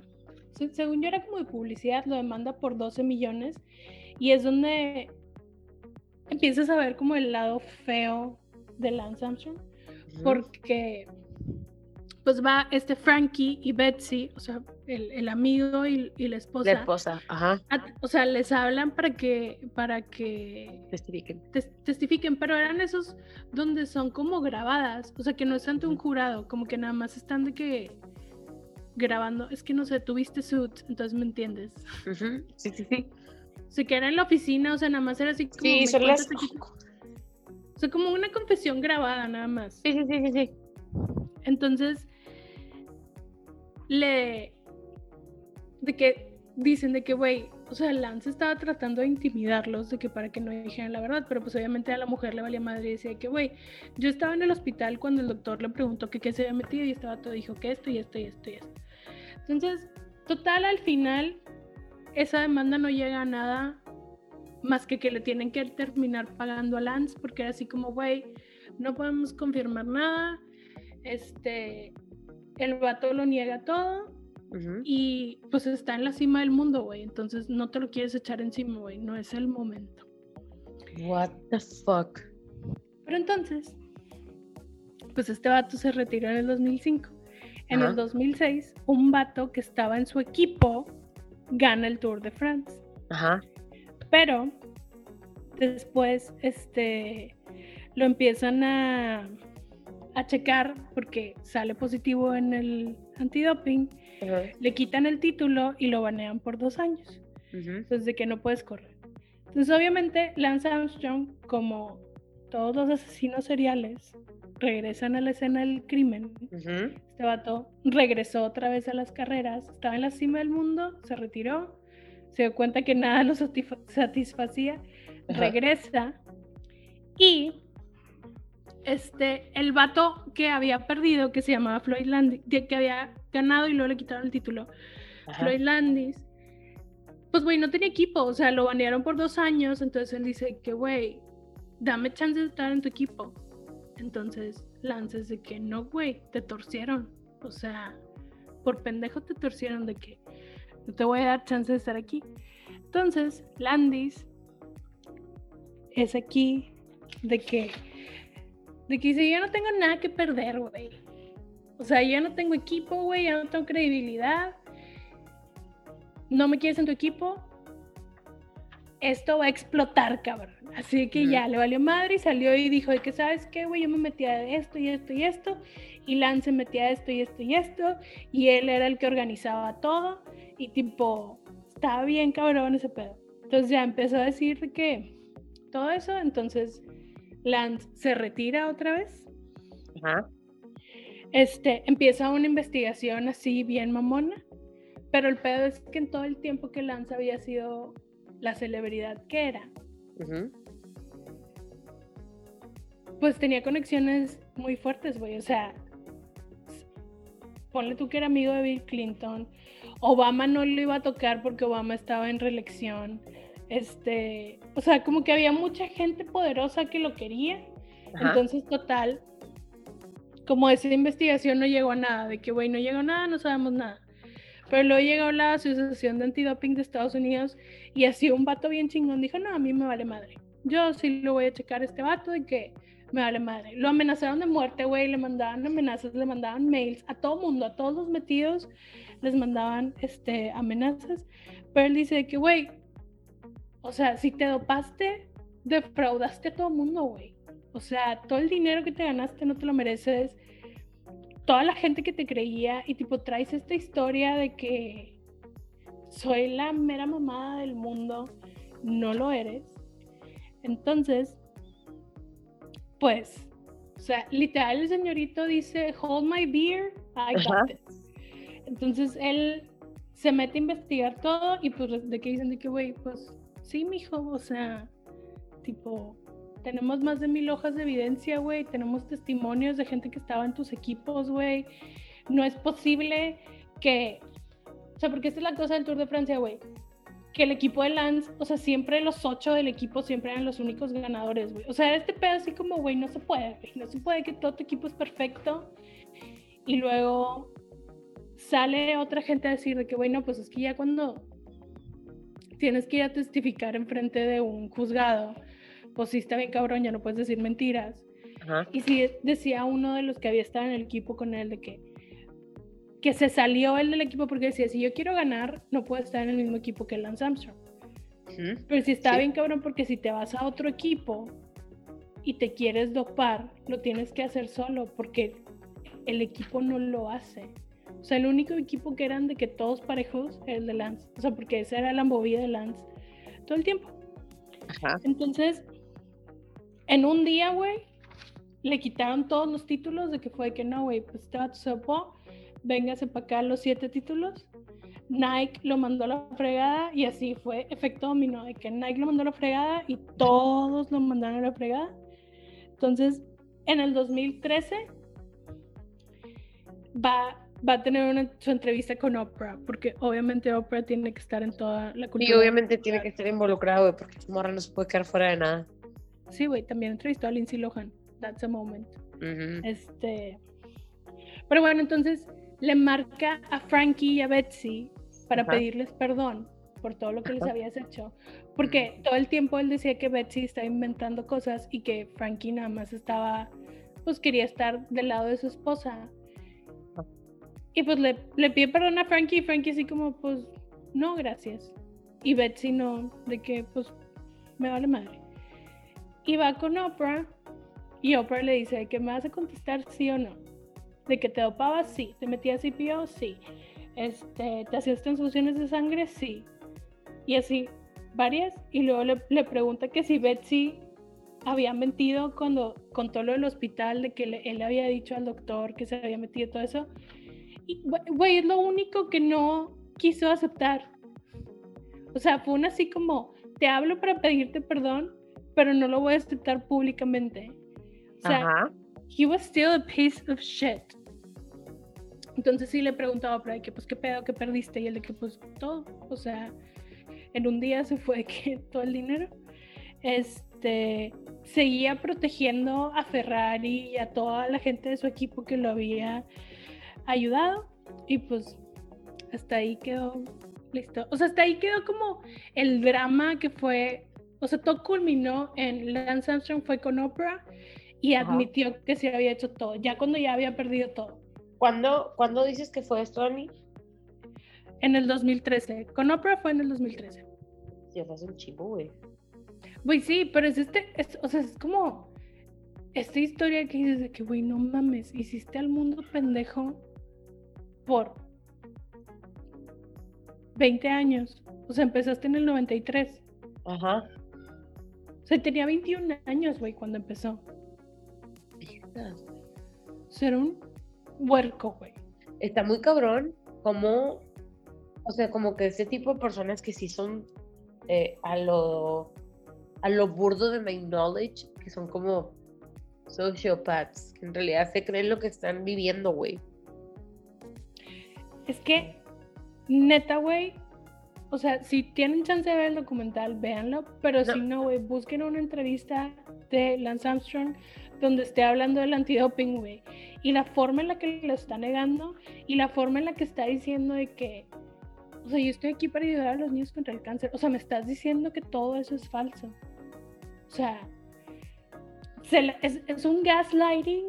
C: se- Según yo, era como de publicidad, lo demanda por 12 millones. Y es donde empiezas a ver como el lado feo de Lance Armstrong porque pues va este Frankie y Betsy, o sea, el, el amigo y, y la esposa,
B: La esposa. Ajá.
C: a- o sea, les hablan para que, para que
B: Testifiquen.
C: tes- testifiquen, pero eran esos donde son como grabadas, o sea, que no es ante un jurado, como que nada más están de que grabando, es que no sé, tuviste suits, entonces me entiendes.
B: Ujú. Sí, sí, sí.
C: O sea, que era en la oficina, o sea, nada más era así como...
B: Sí,
C: "Me
B: son las.
C: aquí". O sea, como una confesión grabada nada más.
B: Sí, sí, sí, sí, sí.
C: Entonces, le. De que dicen de que, güey, o sea, Lance estaba tratando de intimidarlos, de que para que no dijeran la verdad, pero pues obviamente a la mujer le valía madre y decía que, güey, yo estaba en el hospital cuando el doctor le preguntó que qué se había metido y estaba todo, dijo que esto y esto y esto y esto. Entonces, total, al final, esa demanda no llega a nada más que que le tienen que terminar pagando a Lance, porque era así como, güey, no podemos confirmar nada, este, el vato lo niega todo Y pues está en la cima del mundo, güey, entonces no te lo quieres echar encima, güey, no es el momento.
B: What the fuck.
C: Pero entonces, pues este vato se retiró en el 2005. En
B: Ajá.
C: el 2006, un vato que estaba en su equipo gana el Tour de France.
B: Ajá.
C: Pero después este lo empiezan a, a checar porque sale positivo en el antidoping,
B: Ajá.
C: le quitan el título y lo banean por dos años.
B: Ujú.
C: Entonces de que no puedes correr. Entonces obviamente Lance Armstrong, como todos los asesinos seriales, regresan a la escena del crimen.
B: Ujú.
C: Este vato regresó otra vez a las carreras, estaba en la cima del mundo, se retiró, se dio cuenta que nada lo satisfa- satisfacía, regresa y este, el vato que había perdido, que se llamaba Floyd Landis, que había ganado y luego le quitaron el título,
B: Ajá.
C: Floyd Landis, pues güey, no tenía equipo, o sea, lo banearon por dos años, entonces él dice que güey, dame chance de estar en tu equipo. Entonces Lance es de que no, güey, te torcieron, o sea, por pendejo te torcieron de que no te voy a dar chance de estar aquí. Entonces, Landis es aquí de que, de que dice, yo no tengo nada que perder, güey. O sea, yo no tengo equipo, güey, ya no tengo credibilidad. No me quieres en tu equipo. Esto va a explotar, cabrón. Así que ya le valió madre y salió y dijo de que, ¿sabes qué, güey? Yo me metía esto y esto y esto. Y Lance metía esto y esto y esto. Y él era el que organizaba todo. Y tipo, estaba bien cabrón ese pedo. Entonces ya empezó a decir que todo eso. Entonces Lance se retira otra vez.
B: Ajá.
C: Este, empieza una investigación así bien mamona, pero el pedo es que en todo el tiempo que Lance había sido la celebridad que era, pues tenía conexiones muy fuertes, güey. O sea, ponle tú que era amigo de Bill Clinton. Obama no lo iba a tocar porque Obama estaba en reelección. Este, o sea, como que había mucha gente poderosa que lo quería.
B: Ajá.
C: Entonces, total, como esa investigación no llegó a nada, de que, güey, no llegó a nada, no sabemos nada. Pero luego llegó la Asociación de Antidoping de Estados Unidos y así un vato bien chingón dijo, no, a mí me vale madre. Yo sí lo voy a checar a este vato de que me vale madre. Lo amenazaron de muerte, güey, le mandaban amenazas, le mandaban mails a todo mundo, a todos los metidos les mandaban este, amenazas. Pero él dice de que, güey, o sea, si te dopaste, defraudaste a todo mundo, güey. O sea, todo el dinero que te ganaste no te lo mereces. Toda la gente que te creía y tipo traes esta historia de que soy la mera mamada del mundo, no lo eres. Entonces, pues, o sea, literal el señorito dice, hold my beer, I
B: Ajá.
C: got this. Entonces él se mete a investigar todo y pues de que dicen de que, güey, pues sí, mijo, o sea, tipo, tenemos más de mil hojas de evidencia, güey, tenemos testimonios de gente que estaba en tus equipos, güey. No es posible que, o sea, porque esta es la cosa del Tour de Francia, güey, que el equipo de Lance, o sea, siempre los ocho del equipo siempre eran los únicos ganadores, güey. O sea, este pedo así como, güey, no se puede, güey, no se puede que todo tu equipo es perfecto y luego sale otra gente a decir de que, bueno, pues es que ya cuando tienes que ir a testificar enfrente de un juzgado, pues sí está bien cabrón, ya no puedes decir mentiras.
B: Ajá.
C: Y sí decía uno de los que había estado en el equipo con él de que, que se salió él del equipo porque decía, si yo quiero ganar, no puedo estar en el mismo equipo que Lance Armstrong.
B: Ujú.
C: Pero sí está
B: Sí.
C: bien cabrón porque si te vas a otro equipo y te quieres dopar, lo tienes que hacer solo porque el equipo no lo hace. O sea, el único equipo que eran de que todos parejos era el de Lance. O sea, porque esa era la movida de Lance todo el tiempo.
B: Ajá.
C: Entonces, en un día, güey, le quitaron todos los títulos de que fue que no, güey, pues este vato se dopó, véngase para acá los siete títulos. Nike lo mandó a la fregada y así fue efecto dominó, de que Nike lo mandó a la fregada y todos lo mandaron a la fregada. Entonces, en el 2013 va, va a tener una, su entrevista con Oprah, porque obviamente Oprah tiene que estar en toda la cultura.
B: Y obviamente tiene que estar involucrado, güey, porque morra no se puede quedar fuera de nada.
C: Sí, güey, también entrevistó a Lindsay Lohan. That's a moment.
B: Ujú.
C: Este. Pero bueno, entonces le marca a Frankie y a Betsy para pedirles perdón por todo lo que les habías hecho. Porque todo el tiempo él decía que Betsy estaba inventando cosas y que Frankie nada más estaba, pues quería estar del lado de su esposa. Y pues le, le pide perdón a Frankie y Frankie así como, pues, no, gracias. Y Betsy no, de que, pues, me vale madre. Y va con Oprah y Oprah le dice de que me vas a contestar sí o no. De que te dopabas, sí. Te metías CPO, sí. Este, te hacías transfusiones de sangre, sí. Y así, varias. Y luego le, le pregunta que si Betsy había mentido cuando contó lo del hospital, de que le- él le había dicho al doctor que se había metido todo eso. Güey- es lo único que no quiso aceptar. O sea, fue un así como, te hablo para pedirte perdón, pero no lo voy a aceptar públicamente. O sea,
B: Ajá.
C: he was still a piece of shit. Entonces sí le preguntaba a que pues qué pedo, qué perdiste y él de que pues todo, o sea, en un día se fue de <laughs> que todo el dinero. Este seguía protegiendo a Ferrari y a toda la gente de su equipo que lo había ayudado y pues hasta ahí quedó Listo. O sea, hasta ahí quedó como el drama que fue. O sea, todo culminó en Lance Armstrong fue con Oprah y
B: Ajá.
C: admitió que se había hecho todo, ya cuando ya había perdido todo.
B: ¿Cuándo, ¿Cuándo dices que fue esto, Dani?
C: En el 2013. Con Oprah fue en el 2013.
B: Ya fue hace un chingo, güey.
C: Güey, sí, pero es este. es- o sea, es como. Esta historia que dices de que, güey, no mames, hiciste al mundo pendejo por 20 años. O sea, empezaste en el 93.
B: Ajá.
C: O sea, tenía 21 años, güey, cuando empezó. Era un huerco, güey.
B: Está muy cabrón como, o sea, como que este tipo de personas que sí son eh, a lo a lo burdo de my knowledge, que son como sociopaths, que en realidad se creen lo que están viviendo, güey.
C: Es que, neta, güey. O sea, si tienen chance de ver el documental, véanlo. Pero
B: No.
C: si no, güey, busquen una entrevista de Lance Armstrong donde esté hablando del antidoping, güey. Y la forma en la que lo está negando y la forma en la que está diciendo de que, o sea, yo estoy aquí para ayudar a los niños contra el cáncer. O sea, me estás diciendo que todo eso es falso. O sea, se la- es, es un gaslighting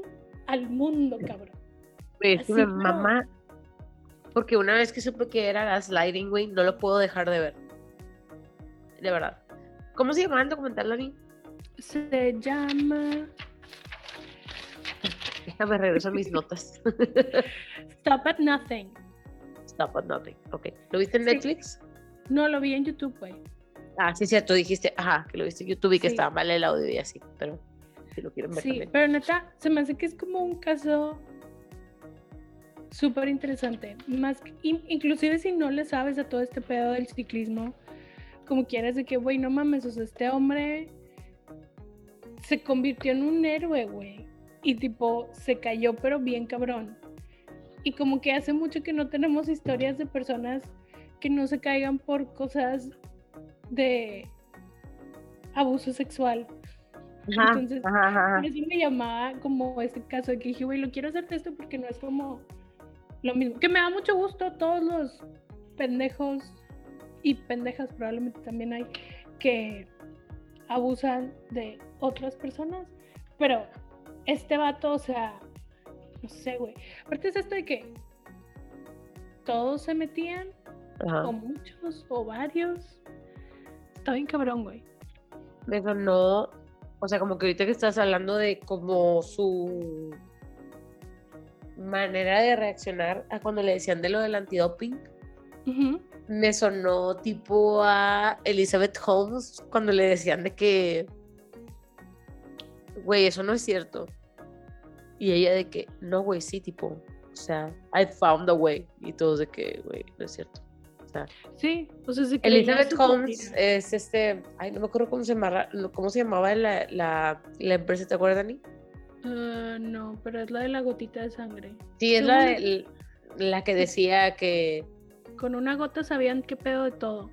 C: al mundo, cabrón.
B: Es
C: Así,
B: mama. Porque una vez que supe que era gaslighting, güey, no lo puedo dejar de ver. De verdad. ¿Cómo se llamaba el documental, Dani?
C: Se llama
B: Déjame regreso a mis notas. <laughs>
C: Stop at Nothing.
B: Stop at nothing. Ok. ¿Lo viste en
C: Sí.
B: Netflix?
C: No, lo vi en YouTube, güey.
B: Ah, sí, cierto. Dijiste, ajá, que lo viste en YouTube y que
C: Sí.
B: estaba mal el audio y así. Pero si lo quieren ver
C: Sí,
B: también.
C: pero neta, se me hace que es como un caso súper interesante. Más, inclusive si no le sabes a todo este pedo del ciclismo, como quieras de que, güey, no mames, o sea, este hombre se convirtió en un héroe, güey. Y tipo, se cayó, pero bien cabrón. Y como que hace mucho que no tenemos historias de personas que no se caigan por cosas de abuso sexual.
B: Ajá,
C: Entonces,
B: ajá, ajá, ajá.
C: Por eso me llamaba como este caso de que dije, güey, lo quiero hacer de esto porque no es como lo mismo. Que me da mucho gusto todos los pendejos y pendejas probablemente también hay que abusan de otras personas. Pero este vato, o sea, no sé, güey. Aparte es esto de que todos se metían,
B: Ajá.
C: o muchos, o varios. Está bien cabrón, güey.
B: Me sonó, o sea, como que ahorita que estás hablando de como su manera de reaccionar a cuando le decían de lo del antidoping,
C: Ujú.
B: me sonó tipo a Elizabeth Holmes cuando le decían de que, güey, eso no es cierto. Y ella de que, no, güey, sí, tipo, o sea, I found a way. Y todos de que, güey, no es cierto. O sea,
C: Sí, sea, se creía
B: Elizabeth Holmes es este, ay, no me acuerdo cómo se llamaba, cómo se llamaba la, la, la empresa, ¿te acuerdas, Dani?
C: Ah, no, pero es la de la gotita de sangre.
B: Sí, es la, de- la que decía que,
C: Con una gota sabían qué pedo de todo.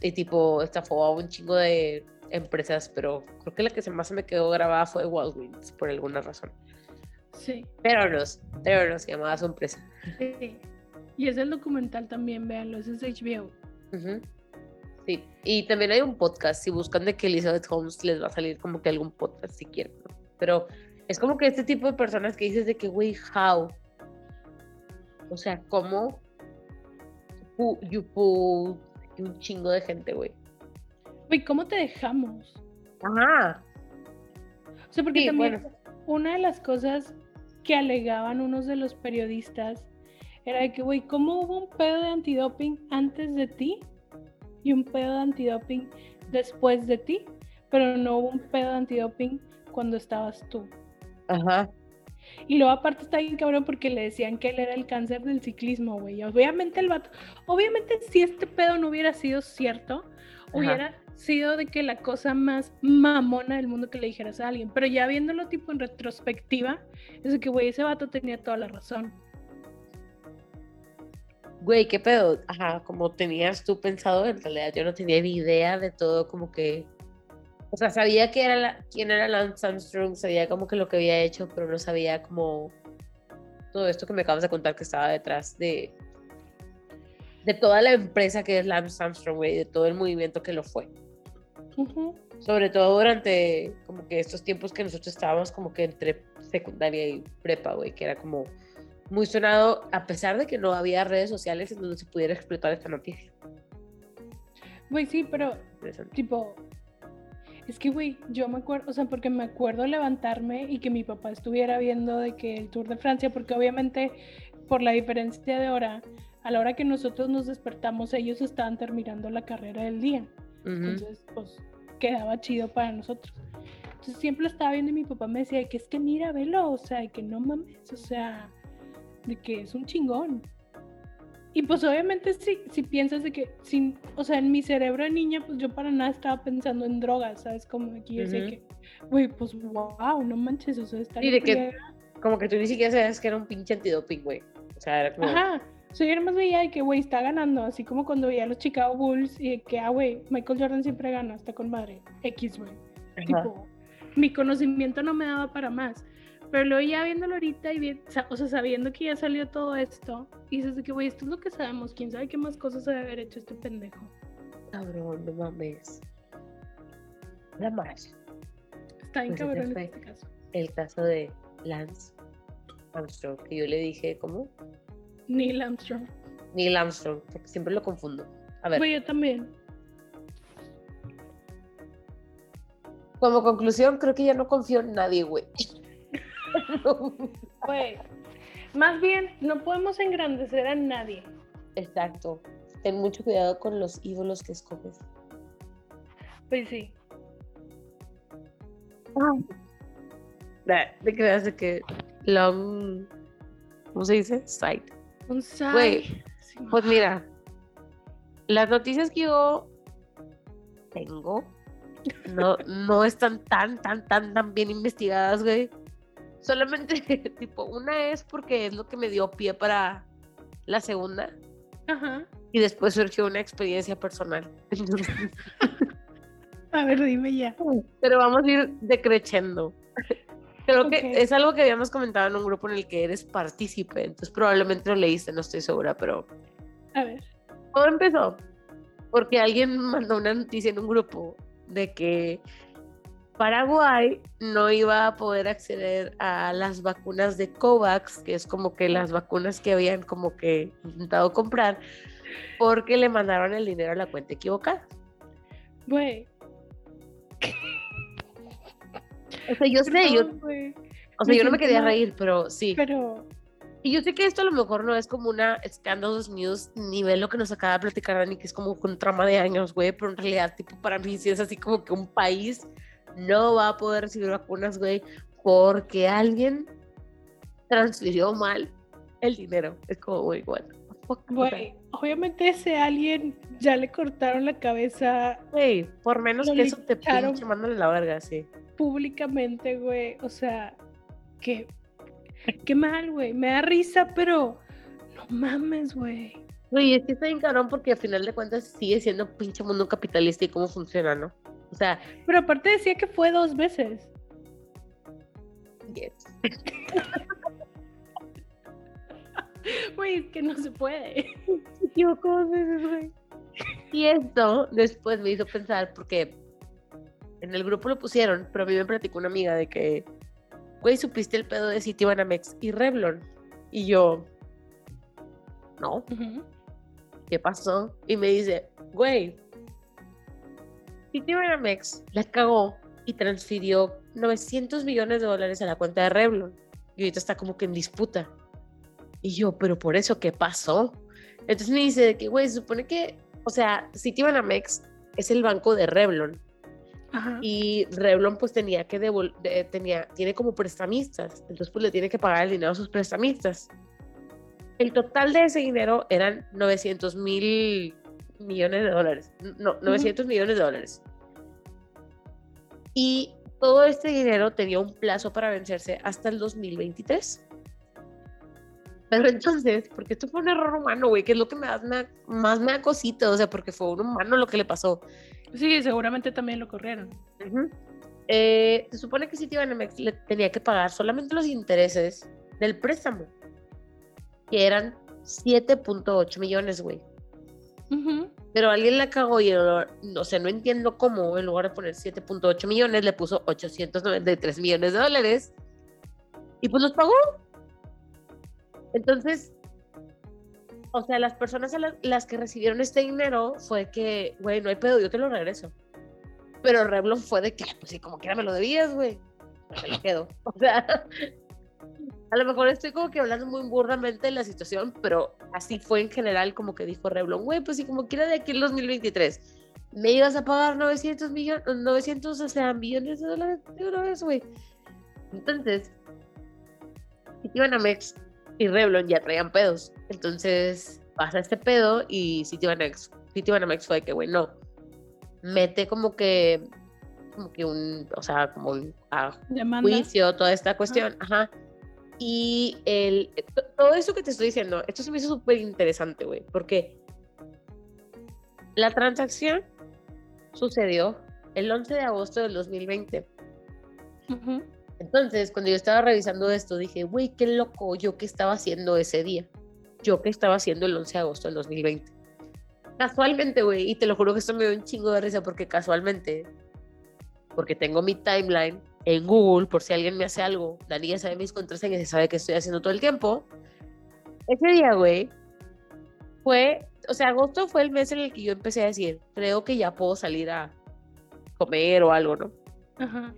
B: y tipo, estafó a un chingo de empresas, pero creo que la que más se me quedó grabada fue Walgreens, por alguna razón.
C: Sí,
B: Pero no, pero no se llamaba su empresa.
C: sí. Y es el documental también, véanlo, es HBO.
B: Sí, y también hay un podcast, si buscan de que Elizabeth Holmes les va a salir como que algún podcast si quieren, ¿no? Pero es como que este tipo de personas que dices de que, güey, how? O sea, ¿cómo? You un chingo de gente, güey.
C: Güey, ¿cómo te dejamos?
B: Ajá.
C: O sea, porque
B: Sí,
C: también
B: bueno.
C: una de las cosas que alegaban unos de los periodistas era de que, güey, ¿cómo hubo un pedo de antidoping antes de ti y un pedo de antidoping después de ti? Pero no hubo un pedo de antidoping cuando estabas tú.
B: Ajá.
C: Y luego aparte está bien cabrón porque le decían que él era el cáncer del ciclismo, güey. Obviamente el vato, obviamente si este pedo no hubiera sido cierto,
B: Ajá.
C: hubiera sido de que la cosa más mamona del mundo que le dijeras a alguien. Pero ya viéndolo tipo en retrospectiva, es de que, güey, ese vato tenía toda la razón.
B: Güey, ¿qué pedo? Ajá, como tenías tú pensado, en realidad yo no tenía ni idea de todo, como que. O sea, sabía que era la- quién era Lance Armstrong, sabía como que lo que había hecho, pero no sabía como todo esto que me acabas de contar que estaba detrás de. de toda la empresa que es Lance Armstrong, güey, de todo el movimiento que lo fue. Sobre todo durante como que estos tiempos que nosotros estábamos como que entre secundaria y prepa, güey, que era como muy sonado, a pesar de que no había redes sociales en donde se pudiera explotar esta noticia.
C: Güey, sí, pero tipo, es que, güey, yo me acuerdo, o sea, porque me acuerdo levantarme y que mi papá estuviera viendo de que el Tour de Francia, porque obviamente por la diferencia de hora, a la hora que nosotros nos despertamos, ellos estaban terminando la carrera del día. Entonces, pues quedaba chido para nosotros. Entonces siempre lo estaba viendo y mi papá me decía de que es que mira, velo, o sea, de que no mames, o sea, de que es un chingón. Y pues obviamente si, si piensas de que, sin, o sea, en mi cerebro de niña, pues yo para nada estaba pensando en drogas, ¿sabes? Como aquí yo sé que, güey, pues wow, no manches, o sea, estar
B: Sí, de que- Como que tú ni siquiera sabías que era un pinche antidoping, güey. O sea, era como...
C: Ajá. Sea, yo más veía de que, güey, está ganando, así como cuando veía a los Chicago Bulls y de que, ah, güey, Michael Jordan siempre gana, está con madre. X, güey. Tipo, mi conocimiento no me daba para más. Pero luego ya viéndolo ahorita y bien, o sea, sabiendo que ya salió todo esto, y dices de que, güey, esto es lo que sabemos, quién sabe qué más cosas ha de haber hecho este pendejo.
B: Cabrón, no mames. Nada más.
C: Está bien
B: Pues
C: cabrón en
B: fue.
C: este caso.
B: El caso de Lance Armstrong, que yo le dije, ¿cómo?
C: Neil Armstrong.
B: Neil Armstrong, porque siempre lo confundo. A ver,
C: Güey, yo también.
B: como conclusión, creo que ya no confío en nadie, güey. <laughs>
C: Más bien, no podemos engrandecer a nadie.
B: Exacto. Ten mucho cuidado con los ídolos que escoges.
C: Pues sí.
B: De que veas de que long, ¿cómo se dice? Sight.
C: Un Sí,
B: Pues mira, las noticias que yo tengo no, no están tan, tan, tan, tan bien investigadas, güey. Solamente, <laughs> tipo, una es porque es lo que me dio pie para la segunda
C: Ajá.
B: y después surgió una experiencia personal. <laughs>
C: A ver, dime ya.
B: Pero vamos a ir decreciendo. Creo que es algo que habíamos comentado en un grupo en el que eres partícipe, entonces probablemente lo leíste, no estoy segura, pero
C: A ver.
B: todo empezó porque alguien mandó una noticia en un grupo de que Paraguay no iba a poder acceder a las vacunas de COVAX, que es como que las vacunas que habían como que intentado comprar, porque le mandaron el dinero a la cuenta equivocada.
C: Güey.
B: O sea, yo sé, yo,
C: perdón, güey,
B: o sea,
C: me
B: yo no me quería
C: mal,
B: reír, pero sí.
C: Pero,
B: Y yo sé que esto a lo mejor no es como una Scandalous News nivel lo que nos acaba de platicar Dani, que es como un trama de años, güey, pero en realidad, tipo, para mí sí es así como que un país no va a poder recibir vacunas, güey, porque alguien transfirió mal el dinero. Es como, güey, what
C: güey, obviamente ese alguien ya le cortaron la cabeza
B: Güey, por menos que eso te pinche mándale la verga, sí.
C: públicamente, güey. O sea, que. Qué mal, güey. Me da risa, pero. No mames, güey.
B: Güey, es que está bien cabrón porque al final de cuentas sigue siendo pinche mundo capitalista y cómo funciona, ¿no? O sea,
C: Pero aparte decía que fue dos veces.
B: yes. <laughs>
C: Güey, es que no se puede.
B: Se equivocó dos veces, güey. Y esto después me hizo pensar, porque en el grupo lo pusieron, pero a mí me platicó una amiga de que, güey, supiste el pedo de Citibanamex y Revlon. Y yo, no. ¿qué pasó? Y me dice, güey, Citibanamex la cagó y transfirió 900 millones de dólares a la cuenta de Revlon. Y ahorita está como que en disputa. Y yo, pero por eso, ¿qué pasó? Entonces me dice que, güey, se supone que, o sea, Citibanamex es el banco de Revlon
C: Ajá.
B: y Revlon pues tenía que devolver, tenía, tiene como prestamistas, entonces pues le tiene que pagar el dinero a sus prestamistas. El total de ese dinero eran 900 mil millones de dólares, no, 900 millones de dólares. Y todo este dinero tenía un plazo para vencerse hasta el 2023. Pero entonces, porque esto fue un error humano, güey, que es lo que me, da, más me da cosita, o sea, porque fue un humano lo que le pasó.
C: Sí, seguramente también lo corrieron.
B: Ujú. Eh, se supone que Citibanamex le tenía que pagar solamente los intereses del préstamo, que eran 7.8 millones, güey.
C: Ujú.
B: Pero alguien la cagó y, el- no sé, no entiendo cómo, en lugar de poner 7.8 millones, le puso 893 millones de dólares. Y pues los pagó. Entonces, o sea, las personas a la- las que recibieron este dinero fue que, güey, no hay pedo, yo te lo regreso. Pero Revlon fue de que, pues sí, como quiera me lo debías, güey. Me lo quedo. <laughs> O sea, a lo mejor estoy como que hablando muy burdamente de la situación, pero así fue en general como que dijo Revlon, güey, pues sí, como quiera de aquí el 2023. Me ibas a pagar 900 millones, 900, o sea, millones de dólares de una vez, güey. Entonces, Citibanamex y Revlon ya traían pedos. Entonces, pasa este pedo y Citibanamex, Citibanamex fue de que, güey, no. Mete como que, como que un, o sea, como un, a juicio, toda esta cuestión, ajá. Y el, to- todo eso que te estoy diciendo, esto se me hizo súper interesante, güey, porque la transacción sucedió el 11 de agosto del 2020.
C: Ujú.
B: Entonces, cuando yo estaba revisando esto, dije, güey, qué loco, yo qué estaba haciendo ese día. Yo qué estaba haciendo el 11 de agosto del 2020. Casualmente, güey, y te lo juro que esto me dio un chingo de risa porque casualmente, porque tengo mi timeline en Google, por si alguien me hace algo, Dani ya sabe mis contraseñas y sabe que estoy haciendo todo el tiempo. Ese día, güey, fue, o sea, agosto fue el mes en el que yo empecé a decir, creo que ya puedo salir a comer o algo, ¿no?
C: Ajá.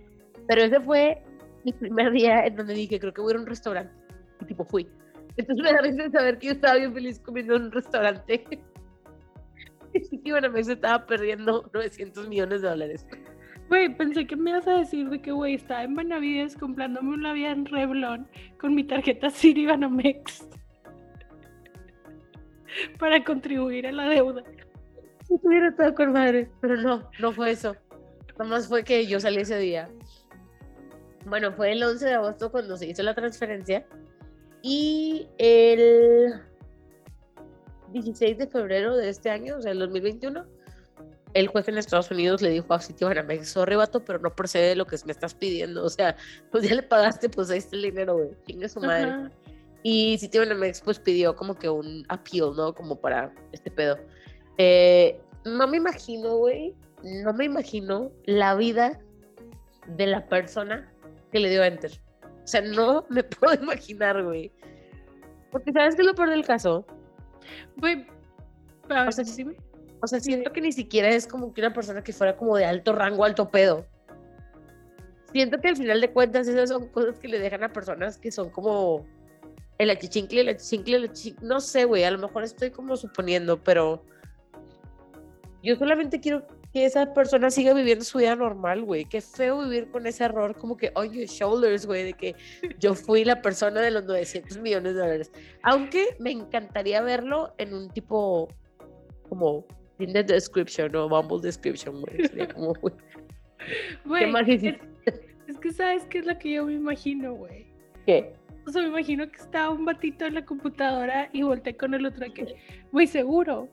B: Pero ese fue mi primer día en donde dije, creo que voy a ir a un restaurante. Y tipo, fui. Entonces me da risa saber que yo estaba bien feliz comiendo en un restaurante. <laughs> Y bueno, me estaba perdiendo 900 millones de dólares.
C: Güey, pensé que me ibas a decir de que, güey, estaba en Benavides comprándome un labial Revlon con mi tarjeta City Banamex <laughs> para contribuir a la deuda.
B: Si tuviera estado con madre. Pero no, no fue eso. Nomás fue que yo salí ese día. Bueno, fue el 11 de agosto cuando se hizo la transferencia. Y el 16 de febrero de este año, o sea, el 2021, el juez en Estados Unidos le dijo a Citibanamex, sorry, vato, pero no procede lo que me estás pidiendo. O sea, pues ya le pagaste, pues ahí está el dinero, güey. Chingue su madre.
C: Ajá.
B: Y Citibanamex pues pidió como que un appeal, ¿no? Como para este pedo. Eh, no me imagino, güey, no me imagino la vida de la persona que le dio enter. O sea, no me <laughs> puedo imaginar, güey. Porque ¿sabes qué es lo peor del caso?
C: Güey, a
B: O sea,
C: dime.
B: O sea, siento que ni siquiera es como que una persona que fuera como de alto rango, alto pedo. Siento que al final de cuentas esas son cosas que le dejan a personas que son como el achichincle, el achichincle, el achichincle. No sé, güey, a lo mejor estoy como suponiendo, pero yo solamente quiero que esa persona siga viviendo su vida normal, güey. Qué feo vivir con ese error como que on your shoulders, güey, de que yo fui la persona de los 900 millones de dólares. Aunque me encantaría verlo en un tipo como Tinder description o Bumble description, güey. <laughs> Sería como, güey, ¿qué
C: Güey,
B: más
C: es,
B: hiciste?
C: es que sabes qué es lo que yo me imagino, güey.
B: ¿Qué?
C: O sea, me imagino que estaba un batito en la computadora y volteé con el otro que, güey, seguro.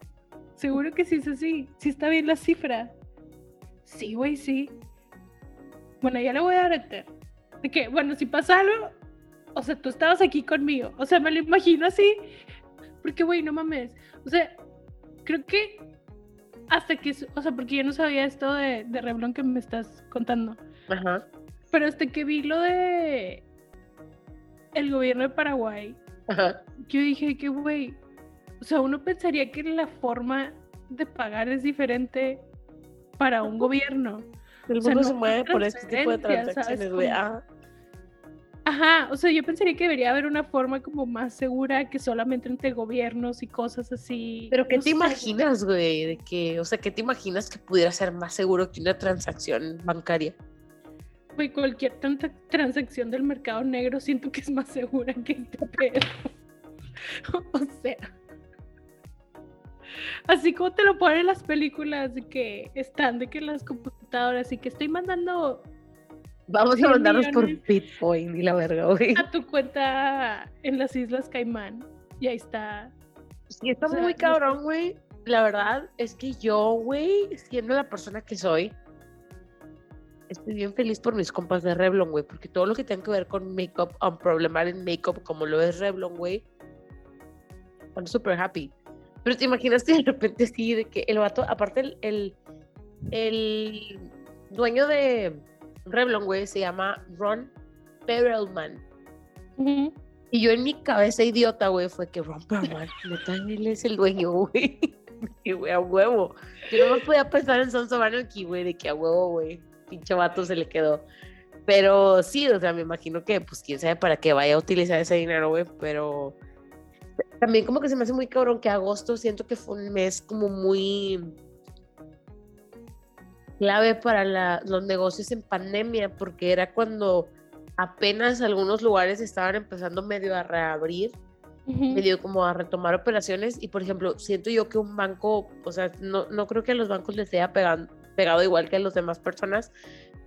C: Seguro que sí es así. Sí está bien la cifra. Sí, güey, sí. Bueno, ya le voy a dar enter. De que, bueno, si pasa algo, o sea, tú estabas aquí conmigo. O sea, me lo imagino así. Porque, güey, no mames. O sea, creo que hasta que, o sea, porque yo no sabía esto de, de Revlon que me estás contando.
B: Ajá.
C: Pero hasta que vi lo de el gobierno de Paraguay,
B: Ajá.
C: yo dije que, güey, o sea, uno pensaría que la forma de pagar es diferente para un gobierno.
B: El
C: O sea,
B: mundo
C: no
B: se mueve por este tipo de transacciones, güey.
C: Como-
B: Ajá.
C: O sea, yo pensaría que debería haber una forma como más segura que solamente entre gobiernos y cosas así.
B: Pero ¿qué
C: no
B: te
C: sé,
B: imaginas, güey? De que, o sea, ¿qué te imaginas que pudiera ser más seguro que una transacción bancaria?
C: Güey, cualquier tanta transacción del mercado negro siento que es más segura que este pedo. <laughs> o sea. Así como te lo ponen en las películas de que están de que las computadoras y que estoy mandando
B: Vamos a
C: 100
B: mandarnos por. Bitcoin y la verga, güey.
C: a tu cuenta en las Islas Caimán y ahí está.
B: Sí, está
C: O sea,
B: muy cabrón, güey. La verdad es que yo, güey, siendo la persona que soy, estoy bien feliz por mis compas de Revlon, güey, porque todo lo que tenga que ver con makeup, un problematic makeup, como lo es Revlon, güey, I'm super happy. Pero te imaginas que de repente sí, de que el vato, aparte el, el, el dueño de Revlon, güey, se llama Ron Perelman. Y yo en mi cabeza idiota, güey, fue que Ron Perelman, neta, él es el dueño, güey. <laughs> Y güey, a huevo. Yo no me podía pensar en Son Sobano aquí, güey, de que a huevo, güey, pinche vato se le quedó. Pero sí, o sea, me imagino que, pues, quién sabe para qué vaya a utilizar ese dinero, güey, pero también como que se me hace muy cabrón que agosto siento que fue un mes como muy clave para la- los negocios en pandemia, porque era cuando apenas algunos lugares estaban empezando medio a reabrir,
C: Ujú.
B: medio como a retomar operaciones y por ejemplo, siento yo que un banco, o sea, no, no creo que a los bancos les haya pegan- pegado igual que a las demás personas,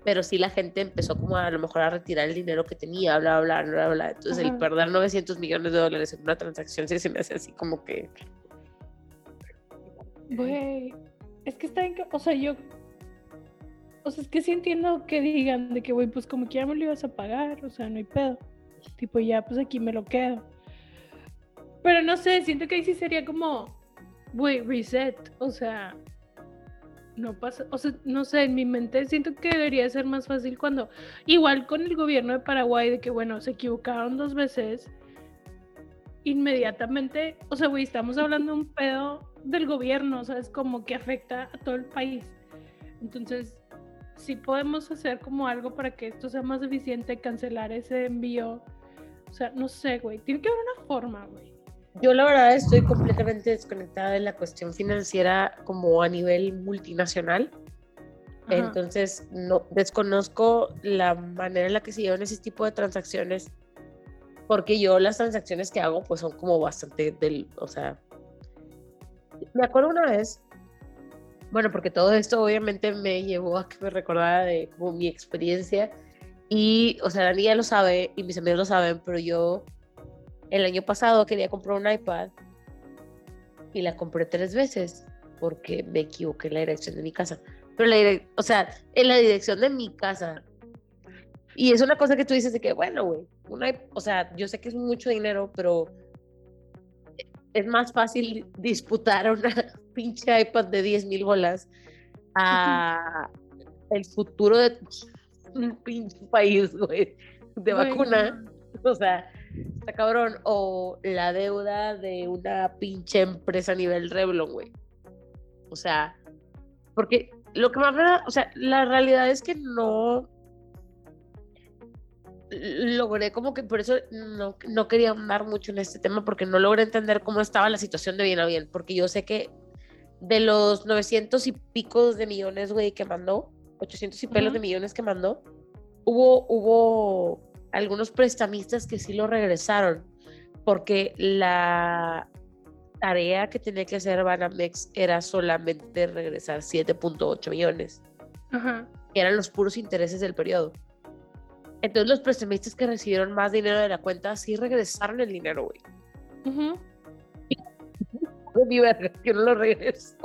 B: pero sí la gente empezó como a, lo mejor a retirar el dinero que tenía, bla, bla, bla, bla. Entonces el perder 900 millones de dólares en una transacción sí se me hace así como que...
C: Güey, es que está en... O sea, yo... O sea, es que sí entiendo que digan de que, güey, pues como que ya me lo ibas a pagar, o sea, no hay pedo. Tipo, ya, pues aquí me lo quedo. Pero no sé, siento que ahí sí sería como, güey, reset. O sea, no pasa, o sea, no sé, en mi mente siento que debería ser más fácil cuando, igual con el gobierno de Paraguay, de que, bueno, se equivocaron dos veces, inmediatamente, o sea, güey, estamos hablando de un pedo del gobierno, o sea, es como que afecta a todo el país. Entonces, si podemos hacer como algo para que esto sea más eficiente, cancelar ese envío. O sea, no sé, güey. Tiene que haber una forma, güey.
B: Yo la verdad estoy completamente desconectada de la cuestión financiera como a nivel multinacional.
C: Ajá.
B: Entonces, no desconozco la manera en la que se llevan ese tipo de transacciones, porque yo las transacciones que hago pues son como bastante del, o sea, me acuerdo una vez, bueno, porque todo esto obviamente me llevó a que me recordara de como mi experiencia y, o sea, Dani ya lo sabe y mis amigos lo saben, pero yo el año pasado quería comprar un iPad y la compré tres veces porque me equivoqué en la dirección de mi casa. Pero la o sea, en la dirección de mi casa. Y es una cosa que tú dices de que, bueno, güey, o sea, yo sé que es mucho dinero, pero es más fácil disputar una pinche iPad de 10 mil bolas a el futuro de un pinche país, güey, de vacuna. O sea, está cabrón. O la deuda de una pinche empresa a nivel Revlon, güey. O sea, porque lo que más me da, o sea, la realidad es que no logré como que por eso no, no quería andar mucho en este tema porque no logré entender cómo estaba la situación de bien a bien, porque yo sé que de los 900 y picos de millones, güey, que mandó, 800 y pelos de millones que mandó, hubo, hubo algunos prestamistas que sí lo regresaron, porque la tarea que tenía que hacer Banamex era solamente regresar 7.8 millones, que eran los puros intereses del periodo. Entonces los prestamistas que recibieron más dinero de la cuenta sí regresaron el dinero, güey. De mi verga, yo no lo regreso.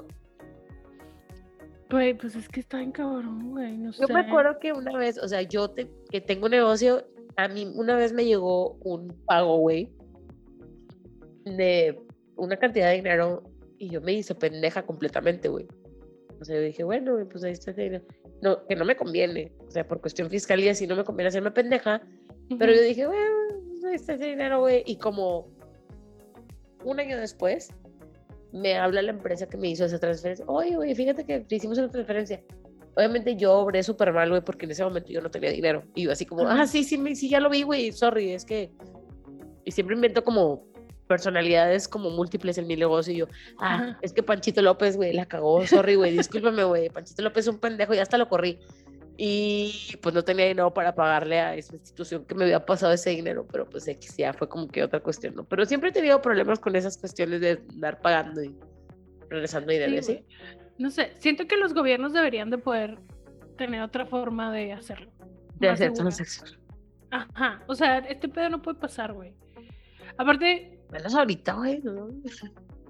C: Güey, pues es que está bien cabrón, güey. No
B: Yo
C: sé.
B: me acuerdo que una vez, o sea, yo te- que tengo un negocio, a mí una vez me llegó un pago, güey, de una cantidad de dinero y yo me hice pendeja completamente, güey. O sea, yo dije, bueno, pues ahí está ese dinero. No, que no me conviene, o sea, por cuestión fiscal y así no me conviene hacerme pendeja, pero yo dije, bueno, pues ahí está ese dinero, güey. Y como un año después, me habla la empresa que me hizo esa transferencia. Oye, güey, fíjate que te hicimos una transferencia. Obviamente yo obré súper mal, güey, porque en ese momento yo no tenía dinero. Y yo así como, ah, sí, sí, sí, ya lo vi, güey, sorry, es que... Y siempre invento como personalidades como múltiples en mi negocio y yo, ah,
C: Ajá.
B: es que Panchito López, güey, la cagó, sorry, güey, <laughs> discúlpame, güey, Panchito López es un pendejo, ya hasta lo corrí. Y pues no tenía dinero para pagarle a esa institución que me había pasado ese dinero, pero pues X ya fue como que otra cuestión, ¿no? Pero siempre he tenido problemas con esas cuestiones de andar pagando y regresando dinero, y
C: Sí, güey. No sé, siento que los gobiernos deberían de poder tener otra forma de hacerlo.
B: De hacer transacciones.
C: Ajá, o sea, este pedo no puede pasar, güey. Aparte,
B: Menos ahorita, güey, ¿no?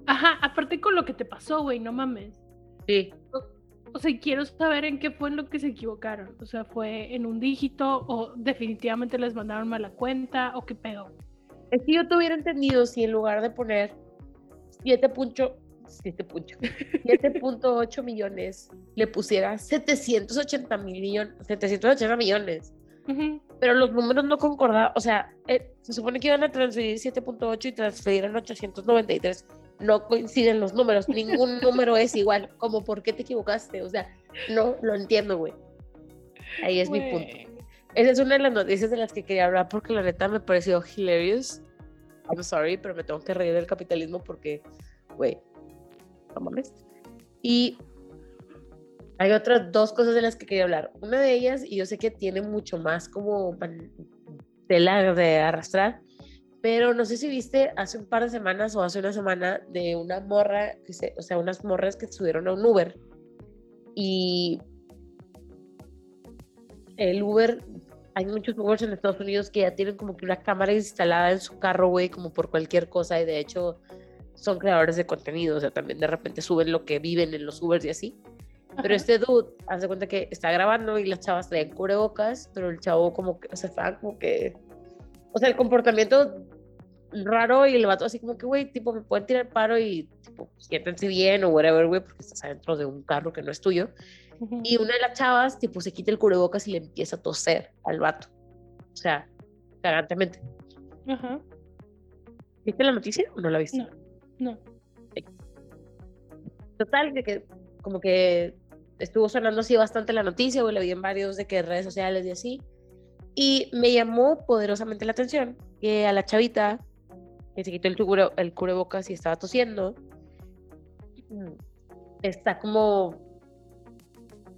C: ajá, aparte con lo que te pasó, güey, no mames.
B: Sí.
C: O sea, quiero saber en qué fue en lo que se equivocaron. O sea, fue en un dígito o definitivamente les mandaron mala cuenta o qué pedo.
B: Es que yo te hubiera entendido si en lugar de poner 7.8 7.8 <laughs> millones le pusiera 780 mil millones, 780 millones. Pero los números no concordaban, o sea, eh, se supone que iban a transferir 7.8 y transferieron 893. No coinciden los números, ningún número es igual. Como, ¿por qué te equivocaste? O sea, no lo entiendo, güey. Ahí es mi punto. Esa es una de las noticias de las que quería hablar porque la neta me pareció hilarious. I'm sorry, pero me tengo que reír del capitalismo porque, güey, no mames. Y hay otras dos cosas de las que quería hablar. Una de ellas, y yo sé que tiene mucho más como tela de arrastrar, pero no sé si viste hace un par de semanas o hace una semana de una morra, que se, o sea, unas morras que subieron a un Uber y el Uber, hay muchos Ubers en Estados Unidos que ya tienen como que una cámara instalada en su carro, güey, como por cualquier cosa y de hecho son creadores de contenido, o sea, también de repente suben lo que viven en los Ubers y así. Pero este dude, hace cuenta que está grabando y las chavas traen cubrebocas, pero el chavo como que, o sea, como que, o sea, el comportamiento raro y el vato así como que, güey, tipo, me pueden tirar paro y, tipo, siéntense bien o whatever, güey, porque estás adentro de un carro que no es tuyo. Y una de las chavas, tipo, se quita el cubrebocas y le empieza a toser al vato. O sea, cagantemente.
C: Ajá.
B: ¿Viste la noticia o no la viste?
C: No. No.
B: Total, que, que como que estuvo sonando así bastante la noticia, güey, la vi en varios de que redes sociales y así. Y me llamó poderosamente la atención que a la chavita que se quitó el, cubre- el cubrebocas y estaba tosiendo, mm, está como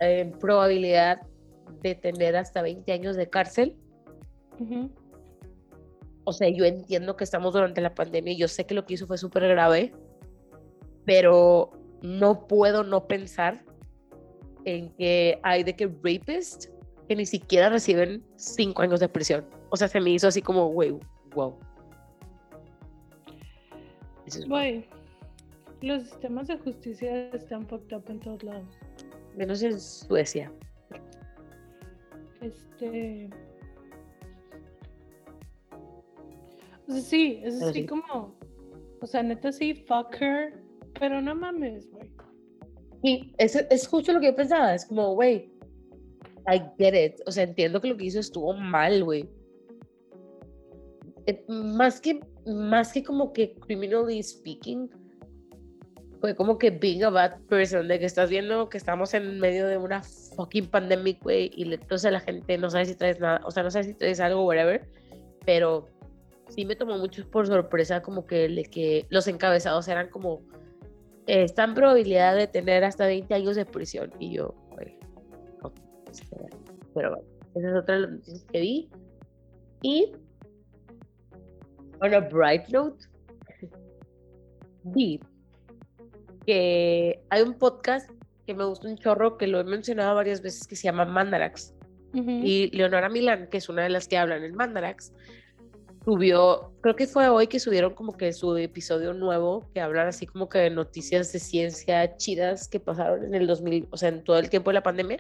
B: en probabilidad de tener hasta 20 años de cárcel.
C: Ujú.
B: O sea, yo entiendo que estamos durante la pandemia y yo sé que lo que hizo fue súper grave, pero no puedo no pensar en que hay de que rapists que ni siquiera reciben cinco años de prisión. O sea, se me hizo así como, güey, wow.
C: Güey, los sistemas de justicia están fucked up en todos lados.
B: Menos en Suecia.
C: Este. O sea, sí, es
B: Pero
C: así
B: sí.
C: como. O sea, neta sí, fuck her. Pero no mames, güey.
B: Y es, es justo lo que yo pensaba, es como, güey, I get it. O sea, entiendo que lo que hizo estuvo mal, güey. Eh, Más que, más que como que criminally speaking, fue como que being a bad person, de que estás viendo que estamos en medio de una fucking pandemic, güey, y entonces la gente no sabe si traes nada, o sea, no sabe si traes algo, whatever, pero sí me tomó mucho por sorpresa como que, que los encabezados eran como, eh, está en probabilidad de tener hasta 20 años de prisión, y yo, güey, no, pero bueno, esa es otra de las noticias que vi, y on a bright note, vi que hay un podcast que me gusta un chorro, que lo he mencionado varias veces, que se llama Mandarax. Y Leonora Milán, que es una de las que hablan en Mandarax, subió, creo que fue hoy que subieron como que su episodio nuevo, que hablan así como que de noticias de ciencia chidas que pasaron en el 2000, o sea, en todo el tiempo de la pandemia.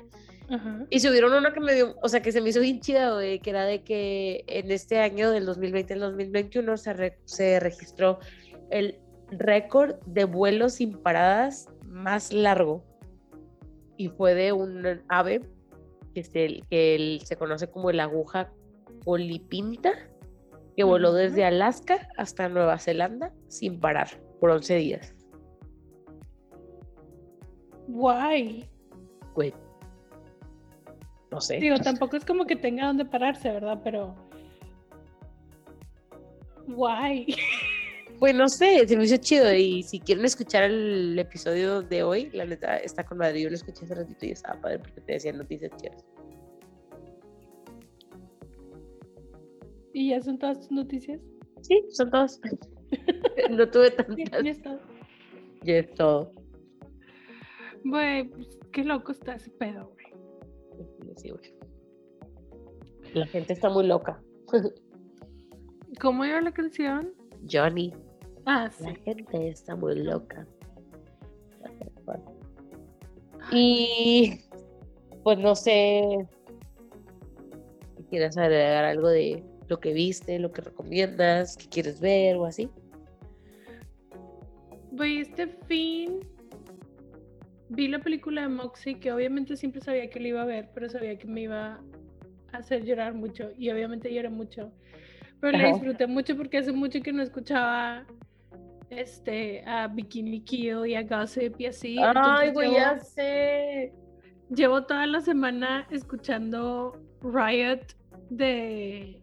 C: Ajá.
B: Y subieron una que me dio, o sea, que se me hizo bien chida, güey, que era de que en este año, del 2020 al 2021, se, re- se registró el récord de vuelos sin paradas más largo. Y fue de un ave que se, que el- se conoce como el aguja colipinta, que voló desde Alaska hasta Nueva Zelanda sin parar por 11 días.
C: Guay.
B: Güey. No sé.
C: Digo, tampoco es como que tenga donde pararse, ¿verdad? Pero. Guay. <laughs>
B: Pues no sé, se me hizo chido. Y si quieren escuchar el episodio de hoy, la neta está con madre. Yo lo escuché hace ratito y estaba padre porque te decían noticias chidas.
C: ¿Y ya son todas tus noticias?
B: Sí, son todos. <laughs> no tuve tantas.
C: ya está.
B: Ya es todo.
C: Güey, pues, qué loco está ese pedo, güey.
B: Sí, güey. La gente está muy loca. <laughs>
C: ¿Cómo iba la canción?
B: Johnny,
C: Ah, sí.
B: la gente está muy loca. Y pues no sé si quieres agregar algo de lo que viste, lo que recomiendas, que quieres ver o así.
C: Güey, este fin vi la película de Moxie, que obviamente siempre sabía que la iba a ver, pero sabía que me iba a hacer llorar mucho. Y obviamente lloré mucho. Pero la disfruté mucho porque hace mucho que no escuchaba este a Bikini Kill y a Gossip y así.
B: Ay, güey,
C: llevo-
B: ya sé.
C: Llevo toda la semana escuchando Riot de,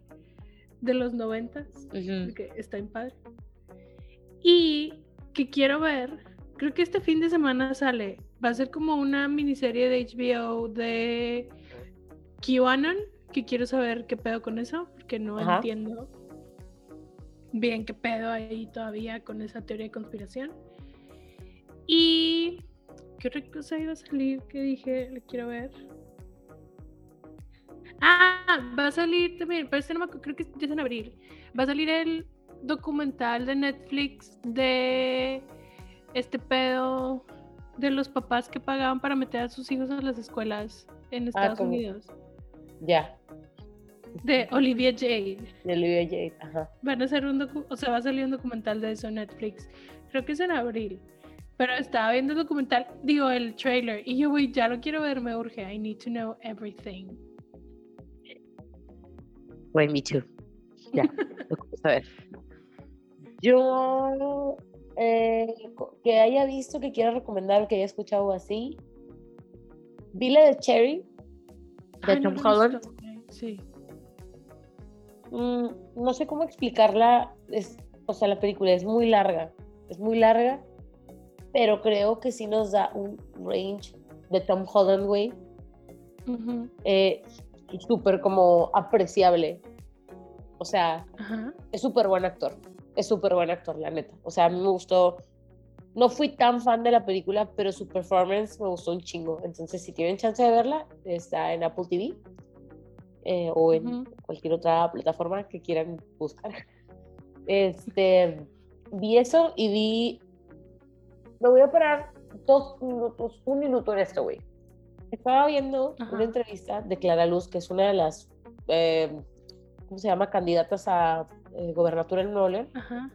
C: de los noventas,
B: Ujú.
C: que está en padre. Y que quiero ver, creo que este fin de semana sale, va a ser como una miniserie de HBO de QAnon, que quiero saber qué pedo con eso, porque no
B: Ajá.
C: entiendo bien qué pedo ahí todavía con esa teoría de conspiración. Y ¿Qué otra cosa iba a salir que dije, le quiero ver? Ah, va a salir también, pero este no creo que ya es en abril. Va a salir el documental de Netflix de este pedo de los papás que pagaban para meter a sus hijos a las escuelas en Estados
B: como-
C: Unidos.
B: Ya,
C: De Olivia Jade.
B: de Olivia Jade, ajá.
C: Van a hacer un docu o sea, va a salir un documental de eso en Netflix. Creo que es en abril. Pero estaba viendo el documental, digo, el trailer, y yo, güey, ya lo quiero ver, me urge. I need to know everything.
B: Güey, me too. Ya, <laughs> lo vamos a ver. Yo, eh, que haya visto, que quiera recomendar, que haya escuchado así. Vi la de Cherry, de
C: Ay, no
B: Tom
C: he
B: Holland.
C: Sí.
B: Mm, no sé cómo explicarla. Es, o sea, la película es muy larga. Es muy larga. Pero creo que sí nos da un range de Tom Holland, güey. Eh, súper como apreciable. O sea, es súper buen actor. Es súper buen actor, la neta. O sea, a mí me gustó. No fui tan fan de la película, pero su performance me gustó un chingo. Entonces, si tienen chance de verla, está en Apple TV eh, o en
C: Ujú.
B: cualquier otra plataforma que quieran buscar. <laughs> Este, vi eso y vi. Me voy a parar dos minutos, un minuto en esto, güey. Estaba viendo
C: Ajá.
B: una entrevista de Clara Luz, que es una de las, eh, ¿cómo se llama?, candidatas a eh, gobernatura en.
C: Ajá.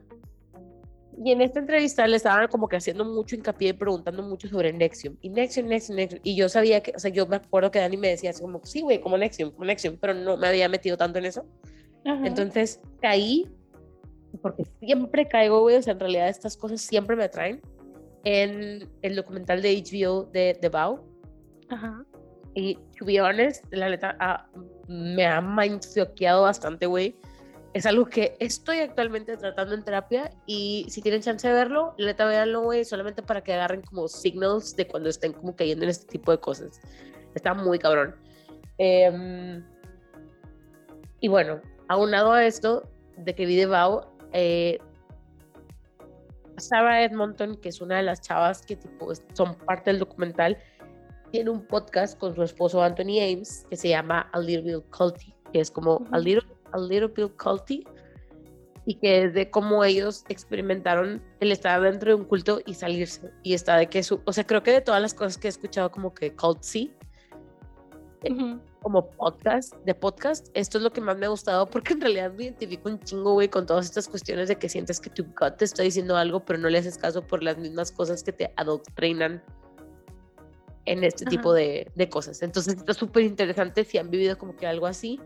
B: Y en esta entrevista le estaban como que haciendo mucho hincapié y preguntando mucho sobre Nexium. Y Nexium, Nexium, Nexium. Y yo sabía que, o sea, yo me acuerdo que Dani me decía así como, sí, güey, como Nexium, como Nexium, pero no me había metido tanto en eso.
C: Ajá.
B: Entonces caí, porque siempre caigo, güey, o sea, en realidad estas cosas siempre me atraen, en el documental de HBO de The Vow.
C: Ajá.
B: Y, to be honest, la neta, ah, me ha mindfuckeado bastante, güey. Es algo que estoy actualmente tratando en terapia y si tienen chance de verlo, neta, véanlo, güey, solamente para que agarren como signals de cuando estén como cayendo en este tipo de cosas. Está muy cabrón. Em, y bueno, aunado a esto, de que vi de Bao, eh, Sarah Edmonton, que es una de las chavas que tipo son parte del documental, tiene un podcast con su esposo Anthony Ames que se llama A Little Bit Culty, que es como a, little, a Little Bit Culty, y que es de cómo ellos experimentaron el estar dentro de un culto y salirse. Y está de que su, o sea, creo que de todas las cosas que he escuchado como que culty,
C: Ujú.
B: como podcast, de podcast, esto es lo que más me ha gustado porque en realidad me identifico un chingo, güey, con todas estas cuestiones de que sientes que tu gut te está diciendo algo, pero no le haces caso por las mismas cosas que te adoctrinan en este tipo de, de cosas. Entonces está súper interesante si han vivido como que algo así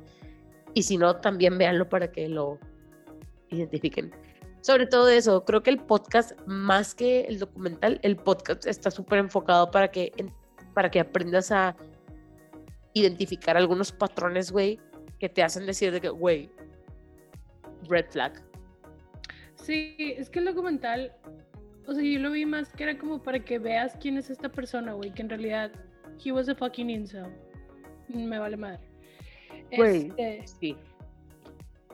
B: y si no, también véanlo para que lo identifiquen. Sobre todo eso, creo que el podcast, más que el documental, el podcast está súper enfocado para que, para que aprendas a identificar algunos patrones, güey, que te hacen decir de que, güey, red flag.
C: Sí, es que el documental, o sea, yo lo vi más que era como para que veas quién es esta persona, güey, que en realidad, he was a fucking incel. Me vale madre.
B: Güey.
C: Este,
B: Sí.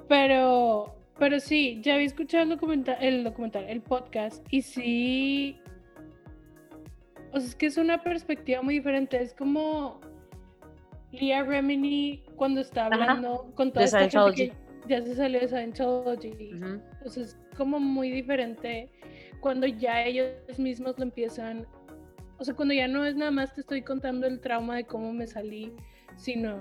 C: pero, pero sí, ya había escuchado el documental, el documental, el podcast, y sí, o sea, es que es una perspectiva muy diferente, es como Leah Remini cuando está
B: Ajá,
C: hablando con toda
B: de
C: esta gente que ya se salió de Scientology.
B: Ujú.
C: O sea, es como muy diferente cuando ya ellos mismos lo empiezan. O sea, cuando ya no es nada más te estoy contando el trauma de cómo me salí, sino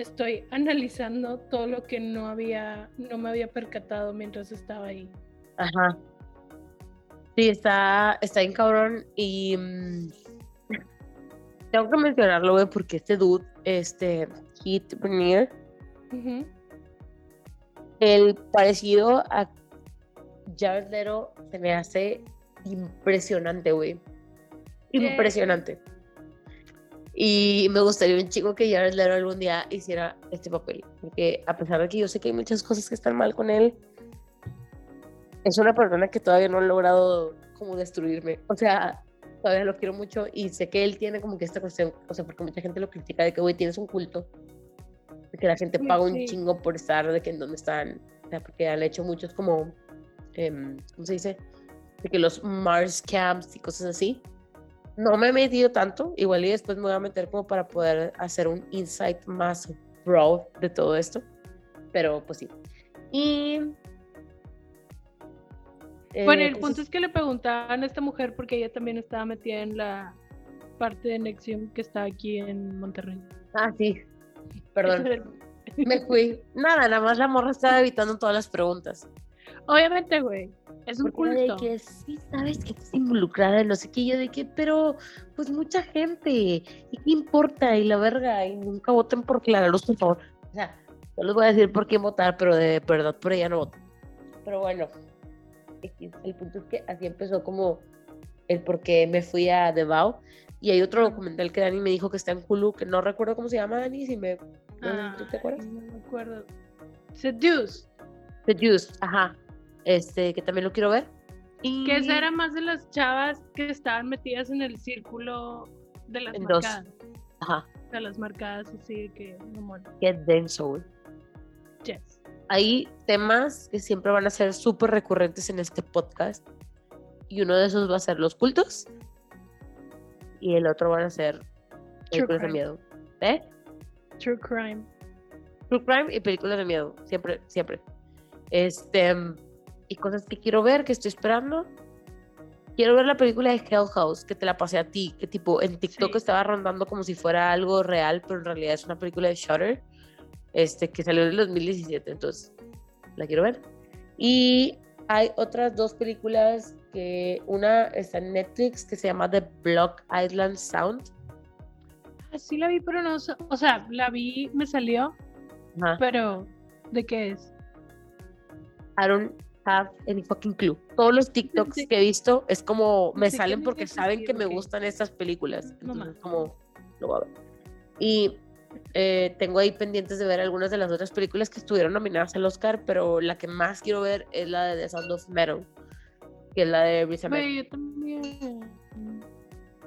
C: estoy analizando todo lo que no había, no me había percatado mientras estaba ahí.
B: Ajá. Sí, está, está bien cabrón y mm, <laughs> tengo que mencionarlo, güey, porque este dude, este, Heath Bernier,
C: Ujú.
B: el parecido a Jared Leto se me hace impresionante, güey. Impresionante. Y me gustaría un chico que Jared Leto algún día hiciera este papel. Porque a pesar de que yo sé que hay muchas cosas que están mal con él, es una persona que todavía no ha logrado como destruirme. O sea, todavía lo quiero mucho y sé que él tiene como que esta cuestión, o sea, porque mucha gente lo critica de que, güey, tienes un culto. De que la gente
C: Sí,
B: paga un
C: sí.
B: chingo por estar, de que en dónde están. O sea, porque han hecho muchos como, em, ¿cómo se dice? De que los Mars Camps y cosas así. No me he metido tanto, igual y después me voy a meter como para poder hacer un insight más broad de todo esto. Pero pues sí. Y...
C: Bueno,
B: eh,
C: el
B: pues,
C: punto es que le preguntaban a esta mujer porque ella también estaba metida en la parte de Nexium que está aquí en Monterrey.
B: Ah, sí. Perdón. <laughs> Me fui. Nada, nada más la morra estaba evitando todas las preguntas.
C: Obviamente, güey. Es un
B: Porque de que sí, sabes que estás involucrada en no sé qué. Yo de que, pero pues mucha gente. ¿Y qué importa? Y la verga. Y nunca voten por Clara Luz, por favor. O sea, no les voy a decir por quién votar, pero de verdad por ella no voto. Pero bueno, el punto es que así empezó como el por qué me fui a Vow. Y hay otro documental que Dani me dijo que está en Hulu, que no recuerdo cómo se llama, Dani, si me... ¿Tú te acuerdas?
C: No me acuerdo. Seduce.
B: Juice, ajá. Este, que también lo quiero ver. Y...
C: Que esa era más de las chavas que estaban metidas en el círculo de las
B: En dos.
C: marcadas.
B: Ajá,
C: De las marcadas así que no mola.
B: qué denso, güey.
C: Yes.
B: Hay temas que siempre van a ser súper recurrentes en este podcast. Y uno de esos va a ser los cultos. Y el otro van a ser películas de miedo. ¿Eh?
C: True crime.
B: True crime y películas de miedo. Siempre, siempre. Este. Y cosas que quiero ver, que estoy esperando. Quiero ver la película de Hell House, que te la pasé a ti, que tipo en TikTok
C: Sí.
B: estaba rondando como si fuera algo real, pero en realidad es una película de Shutter, este, que salió en el 2017, entonces la quiero ver. Y hay otras dos películas que una está en Netflix que se llama The Block Island Sound.
C: Así la vi, pero no. O sea, la vi, me salió,
B: Ajá.
C: pero ¿de qué es?
B: I don't have any fucking clue. Todos los TikToks
C: Sí.
B: que he visto es como me
C: Sí,
B: salen porque
C: que
B: saben que me gustan estas películas. Entonces, como lo voy a ver. Y eh, tengo ahí pendientes de ver algunas de las otras películas que estuvieron nominadas al Oscar, pero la que más quiero ver es la de The Sound of Metal, que es la de.
C: Güey, yo también.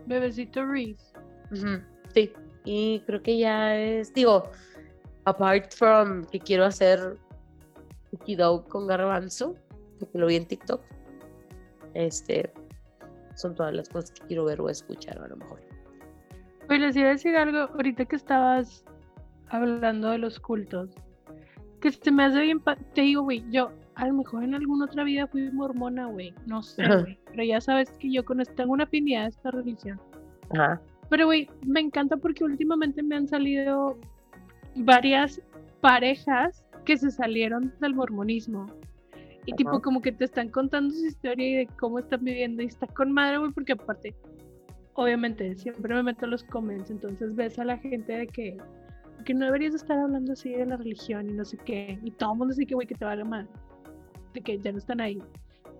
C: Bebecito Reese.
B: Ujú, Sí, y creo que ya es, digo, apart from que quiero hacer dough con garbanzo, porque lo vi en TikTok, este, son todas las cosas que quiero ver o escuchar a lo mejor.
C: Oye, les iba a decir algo ahorita que estabas hablando de los cultos. Que se me hace bien. Te digo, güey, yo a lo mejor en alguna otra vida fui mormona, güey. No sé, güey. Pero ya sabes que yo con esto tengo una afinidad a esta religión.
B: Ajá.
C: Pero, güey, me encanta porque últimamente me han salido varias parejas que se salieron del mormonismo. Y tipo, como que te están contando su historia y de cómo están viviendo. Y está con madre, güey, porque aparte, obviamente, siempre me meto a los comments. Entonces ves a la gente de que, que no deberías estar hablando así de la religión y no sé qué. Y todo el mundo dice que, güey, que te valga madre. De que ya no están ahí.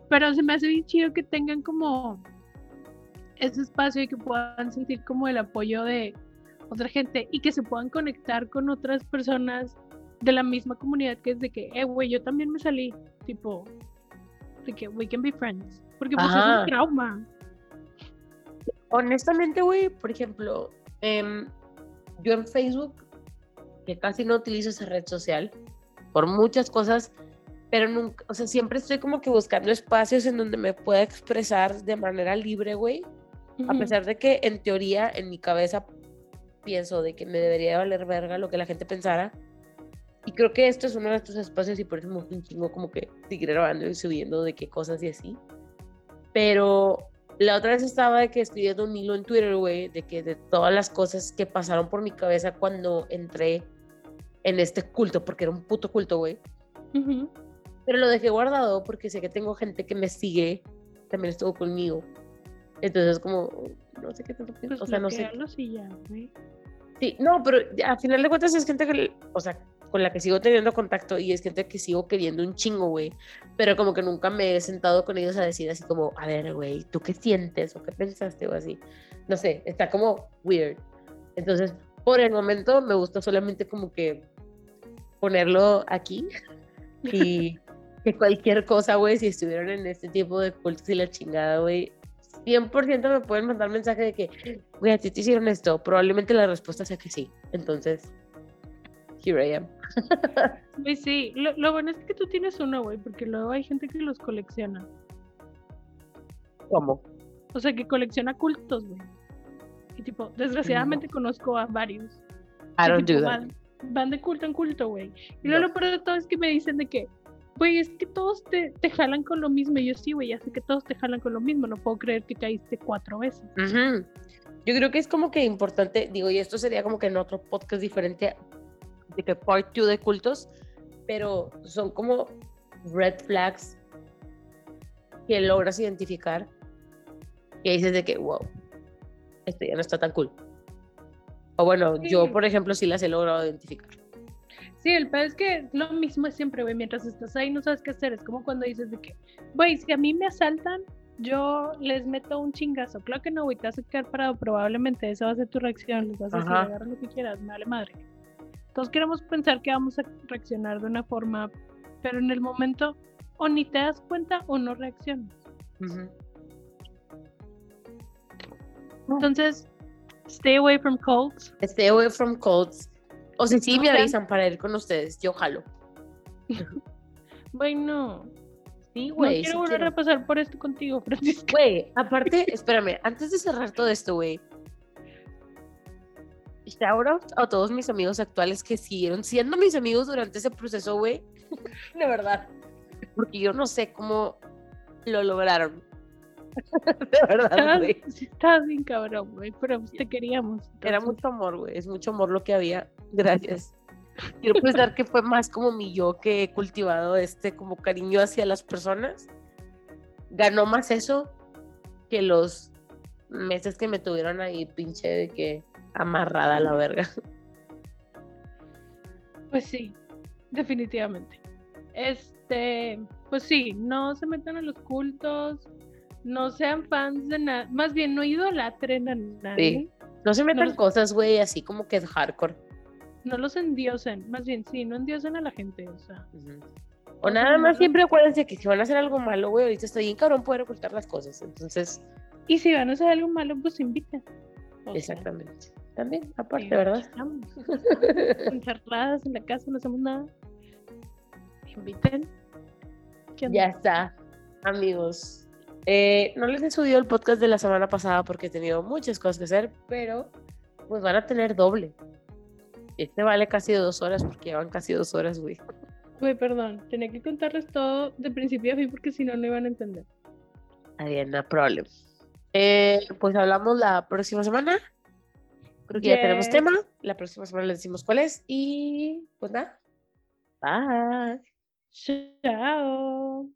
C: Pero se me hace bien chido que tengan como ese espacio y que puedan sentir como el apoyo de otra gente y que se puedan conectar con otras personas de la misma comunidad que es de que, eh, güey, yo también me salí, tipo, de que we can be friends. Porque pues es un trauma.
B: Honestamente, güey, por ejemplo, em, yo en Facebook, que casi no utilizo esa red social, por muchas cosas, pero nunca, o sea, siempre estoy como que buscando espacios en donde me pueda expresar de manera libre, güey. A pesar de que en teoría, en mi cabeza, pienso de que me debería valer verga lo que la gente pensara. Y creo que esto es uno de estos espacios y por eso me gusta un chingo como que seguir grabando y subiendo de qué cosas y así. Pero la otra vez estaba de que escribiendo un hilo en Twitter, güey, de que de todas las cosas que pasaron por mi cabeza cuando entré en este culto, porque era un puto culto, güey.
C: Ujú.
B: Pero lo dejé guardado porque sé que tengo gente que me sigue también estuvo conmigo. Entonces, como, no sé qué tanto.
C: Pues
B: o sea, no sé.
C: y ya, güey.
B: Sí, no, pero al final de cuentas es gente que, o sea, con la que sigo teniendo contacto y es gente que sigo queriendo un chingo, güey. Pero como que nunca me he sentado con ellos a decir así como, a ver, güey, ¿tú qué sientes o qué pensaste o así? No sé, está como weird. Entonces, por el momento me gusta solamente como que ponerlo aquí <laughs> y que cualquier cosa, güey, si estuvieron en este tipo de cultos y la chingada, güey, 100% me pueden mandar mensaje de que, güey, a ti te hicieron esto. Probablemente la respuesta sea que sí. Entonces, here I am.
C: Sí, lo, lo bueno es que tú tienes uno, güey, porque luego hay gente que los colecciona.
B: ¿Cómo?
C: O sea, que colecciona cultos, güey. Y tipo, desgraciadamente conozco a varios.
B: I don't
C: tipo,
B: do that.
C: Van, van de culto en culto, güey. Y
B: No.
C: luego lo peor de todo es que me dicen de que, güey, es que todos te, te jalan con lo mismo. Y yo sí, güey, ya sé que todos te jalan con lo mismo. No puedo creer que caíste cuatro veces.
B: Ujú. Yo creo que es como que importante, digo, y esto sería como que en otro podcast diferente de que part 2 de cultos, pero son como red flags que logras identificar que dices de que, wow, esto ya no está tan cool. O bueno, yo
C: Sí.
B: por ejemplo sí las he logrado identificar.
C: Sí, el peor es que lo mismo es siempre, güey. Mientras estás ahí no sabes qué hacer. Es como cuando dices de que, güey, si a mí me asaltan, yo les meto un chingazo. Claro que no, güey, te vas a quedar parado. Probablemente esa va a ser tu reacción. Les vas a decir, agarra lo que quieras, me vale madre. Todos queremos pensar que vamos a reaccionar de una forma, pero en el momento o ni te das cuenta o no reaccionas. Entonces, stay away from cults.
B: Stay away from cults. O si sí
C: No
B: me avisan para ir con ustedes, yo jalo. <laughs>
C: Güey, no.
B: Sí,
C: No
B: güey.
C: quiero
B: sí
C: volver
B: quiero.
C: a pasar por esto contigo, <laughs> Francisco.
B: Güey, aparte, espérame, antes de cerrar todo esto, güey. Shout out a todos mis amigos actuales que siguieron siendo mis amigos durante ese proceso, güey. De verdad. Porque yo no sé cómo lo lograron. <laughs> De verdad, güey.
C: estabas bien cabrón, güey, pero pues te queríamos.
B: Era
C: entonces-
B: mucho amor, güey. Es mucho amor lo que había. Gracias. Quiero pensar que fue más como mi yo que he cultivado este como cariño hacia las personas. Ganó más eso que los meses que me tuvieron ahí pinche de que amarrada a la verga.
C: Pues sí, definitivamente. Este, pues sí, no se metan a los cultos, no sean fans de nada, más bien no idolatren a nadie,
B: No se metan
C: los-
B: cosas, güey, así como que hardcore.
C: no los endiosen, más bien sí, no endiosen a la gente, o sea.
B: O nada más siempre acuérdense que si van a hacer algo malo, güey, ahorita estoy bien cabrón poder ocultar las cosas. Entonces,
C: y si van a hacer algo malo, pues. O sea,
B: exactamente. También, aparte,
C: sí,
B: ¿verdad?
C: estamos <laughs> encerradas en la casa, no hacemos nada. Inviten. ¿Qué onda?
B: Ya está, amigos. Eh, no les he subido el podcast de la semana pasada porque he tenido muchas cosas que hacer, pero pues van a tener doble. Este vale casi dos horas porque llevan casi dos horas, güey.
C: Güey, perdón, tenía que contarles todo de principio a fin porque si no, no iban a entender.
B: No problem. Eh, pues hablamos la próxima semana. Creo que ya tenemos tema. La próxima semana les decimos cuál es. Y pues nada. Bye.
C: Chao.